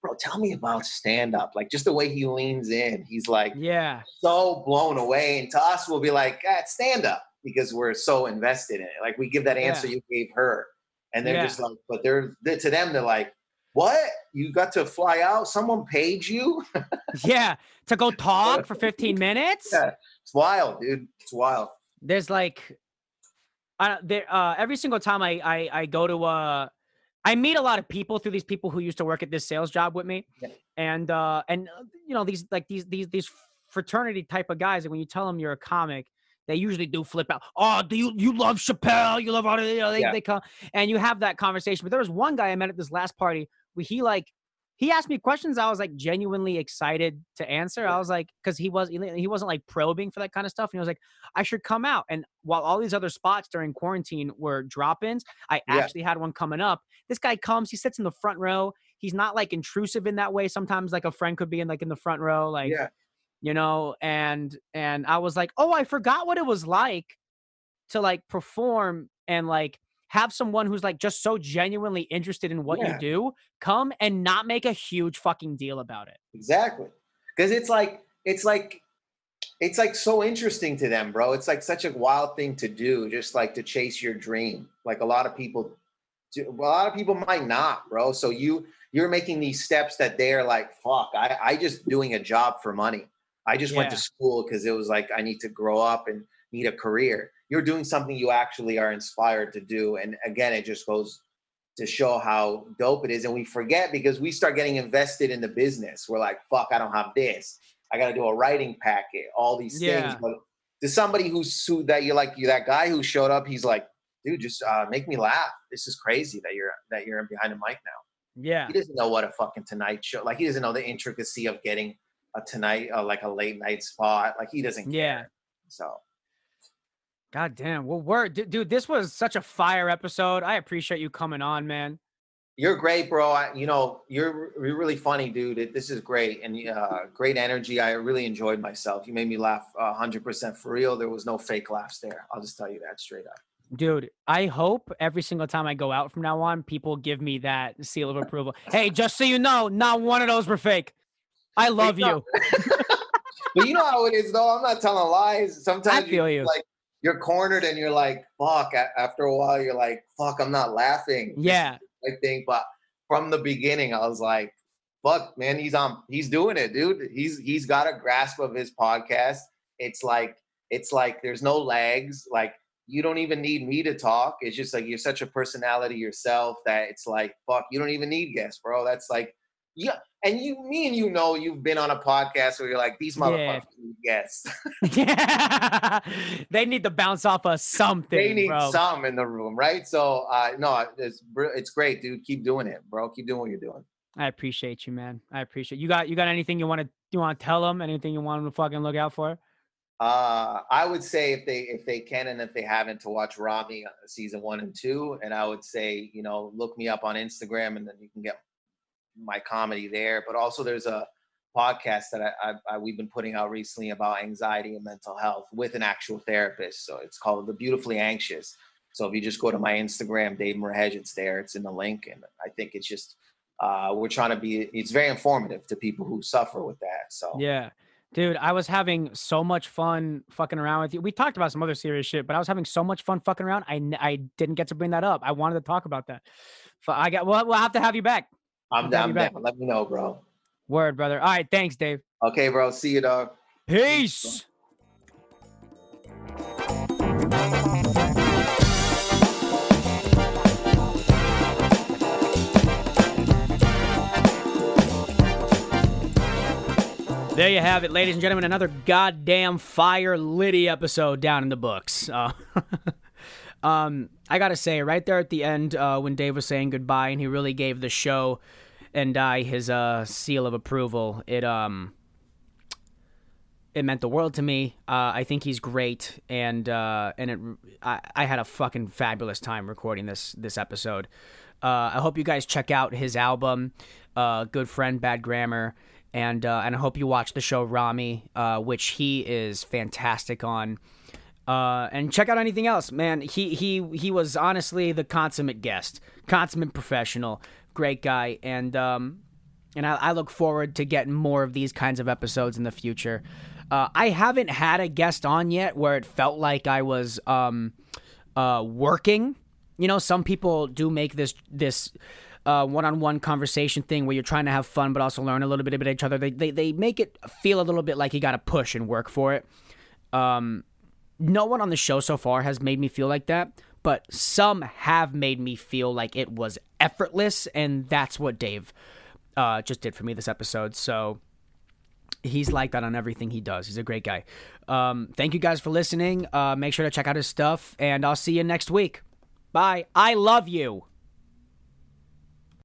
Bro, tell me about stand up. Like just the way he leans in, he's like Yeah. so blown away. And to us, we'll be like, ah, stand up because we're so invested in it. Like we give that answer Yeah. you gave her. And they're Yeah. just like, but they're, they to them, they're like, what? You got to fly out? Someone paid you? Yeah. To go talk for 15 minutes? Yeah. It's wild, dude. It's wild. there's like I there uh every single time I I I go to uh I meet a lot of people through these people who used to work at this sales job with me. Yeah. And uh and uh, you know these like these these these fraternity type of guys and when you tell them you're a comic they usually do flip out. Oh, do you you love Chappelle? You love all you know, they, Yeah. they come and you have that conversation. But there was one guy I met at this last party where he like he asked me questions I was like genuinely excited to answer. I was like, because he was he wasn't like probing for that kind of stuff. And he was like, I should come out. And while all these other spots during quarantine were drop-ins, I Yeah. actually had one coming up. This guy comes, he sits in the front row. He's not like intrusive in that way. Sometimes like a friend could be in like in the front row, like yeah. you know, and and I was like, oh, I forgot what it was like to like perform and like have someone who's like just so genuinely interested in what Yeah. you do come and not make a huge fucking deal about it. Exactly. Because it's like it's like it's like so interesting to them, bro. It's like such a wild thing to do, just like to chase your dream. Like a lot of people do, a lot of people might not, bro. So you you're making these steps that they're like, fuck, I, I just doing a job for money. I just went to school because it was like I need to grow up and need a career. You're doing something you actually are inspired to do. And again, it just goes to show how dope it is. And we forget because we start getting invested in the business. We're like, fuck, I don't have this. I got to do a writing packet, all these Yeah. things. But to somebody who's who that you're like, you that guy who showed up, he's like, dude, just uh, make me laugh. This is crazy that you're that you're behind a mic now. Yeah. He doesn't know what a fucking tonight show. Like he doesn't know the intricacy of getting a tonight, uh, like a late night spot. Like he doesn't. Yeah. So God damn. Well, word, dude, this was such a fire episode. I appreciate you coming on, man. You're great, bro. I, you know, you're you're really funny, dude. This is great and uh, great energy. I really enjoyed myself. You made me laugh uh, hundred percent for real. There was no fake laughs there. I'll just tell you that straight up. Dude, I hope every single time I go out from now on, people give me that seal of approval. hey, just so you know, not one of those were fake. I love you. But you know how it is, though. I'm not telling lies. Sometimes I feel you. like you're cornered and you're like, fuck. After a while, you're like, fuck. I'm not laughing. Yeah. I think. But from the beginning, I was like, fuck, man. He's on. He's doing it, dude. He's he's got a grasp of his podcast. It's like it's like there's no lags. Like you don't even need me to talk. It's just like you're such a personality yourself that it's like fuck. You don't even need guests, bro. That's like yeah. And you, me and you know, you've been on a podcast where you're like, these motherfuckers guests. yeah. they need to bounce off of something. they need bro. some in the room, right? So, uh, no, it's it's great, dude. Keep doing it, bro. Keep doing what you're doing. I appreciate you, man. I appreciate you. Got you got anything you want to you want to tell them? Anything you want them to fucking look out for? Uh, I would say if they if they can and if they haven't to watch Ramy uh, season one and two, and I would say you know look me up on Instagram and then you can get my comedy there. But also there's a podcast that I, I, I we've been putting out recently about anxiety and mental health with an actual therapist. So it's called The Beautifully Anxious. So if you just go to my Instagram, Dave Merheje, it's there. It's in the link, and I think it's just uh, we're trying to be. It's very informative to people who suffer with that. So yeah. Dude, I was having so much fun fucking around with you. We talked about some other serious shit, but I was having so much fun fucking around. I, I didn't get to bring that up. I wanted to talk about that. But I got. Well, we'll have to have you back. I'm down. Down. Let me know, bro. Word, brother. All right, thanks, Dave. Okay, bro. See you, dog. Peace. There you have it, ladies and gentlemen. Another goddamn fire Liddy episode down in the books. Uh, um, I gotta say, right there at the end, uh, when Dave was saying goodbye, and he really gave the show and I his uh, seal of approval. It um, it meant the world to me. Uh, I think he's great, and uh, and it I, I had a fucking fabulous time recording this this episode. Uh, I hope you guys check out his album, uh, "Good Friend, Bad Grammar." and uh, and I hope you watch the show Ramy, uh, which he is fantastic on. Uh, and check out anything else, man. He he he was honestly the consummate guest, consummate professional, great guy, and um, and I, I look forward to getting more of these kinds of episodes in the future. Uh, I haven't had a guest on yet where it felt like I was um, uh, working. You know, some people do make this this uh, one-on-one conversation thing where you're trying to have fun but also learn a little bit about each other. They they, they make it feel a little bit like you got to push and work for it. Um, no one on the show so far has made me feel like that, but some have made me feel like it was effortless, and that's what Dave uh, just did for me this episode. So he's like that on everything he does. He's a great guy. Um, thank you guys for listening. Uh, make sure to check out his stuff, and I'll see you next week. Bye. I love you.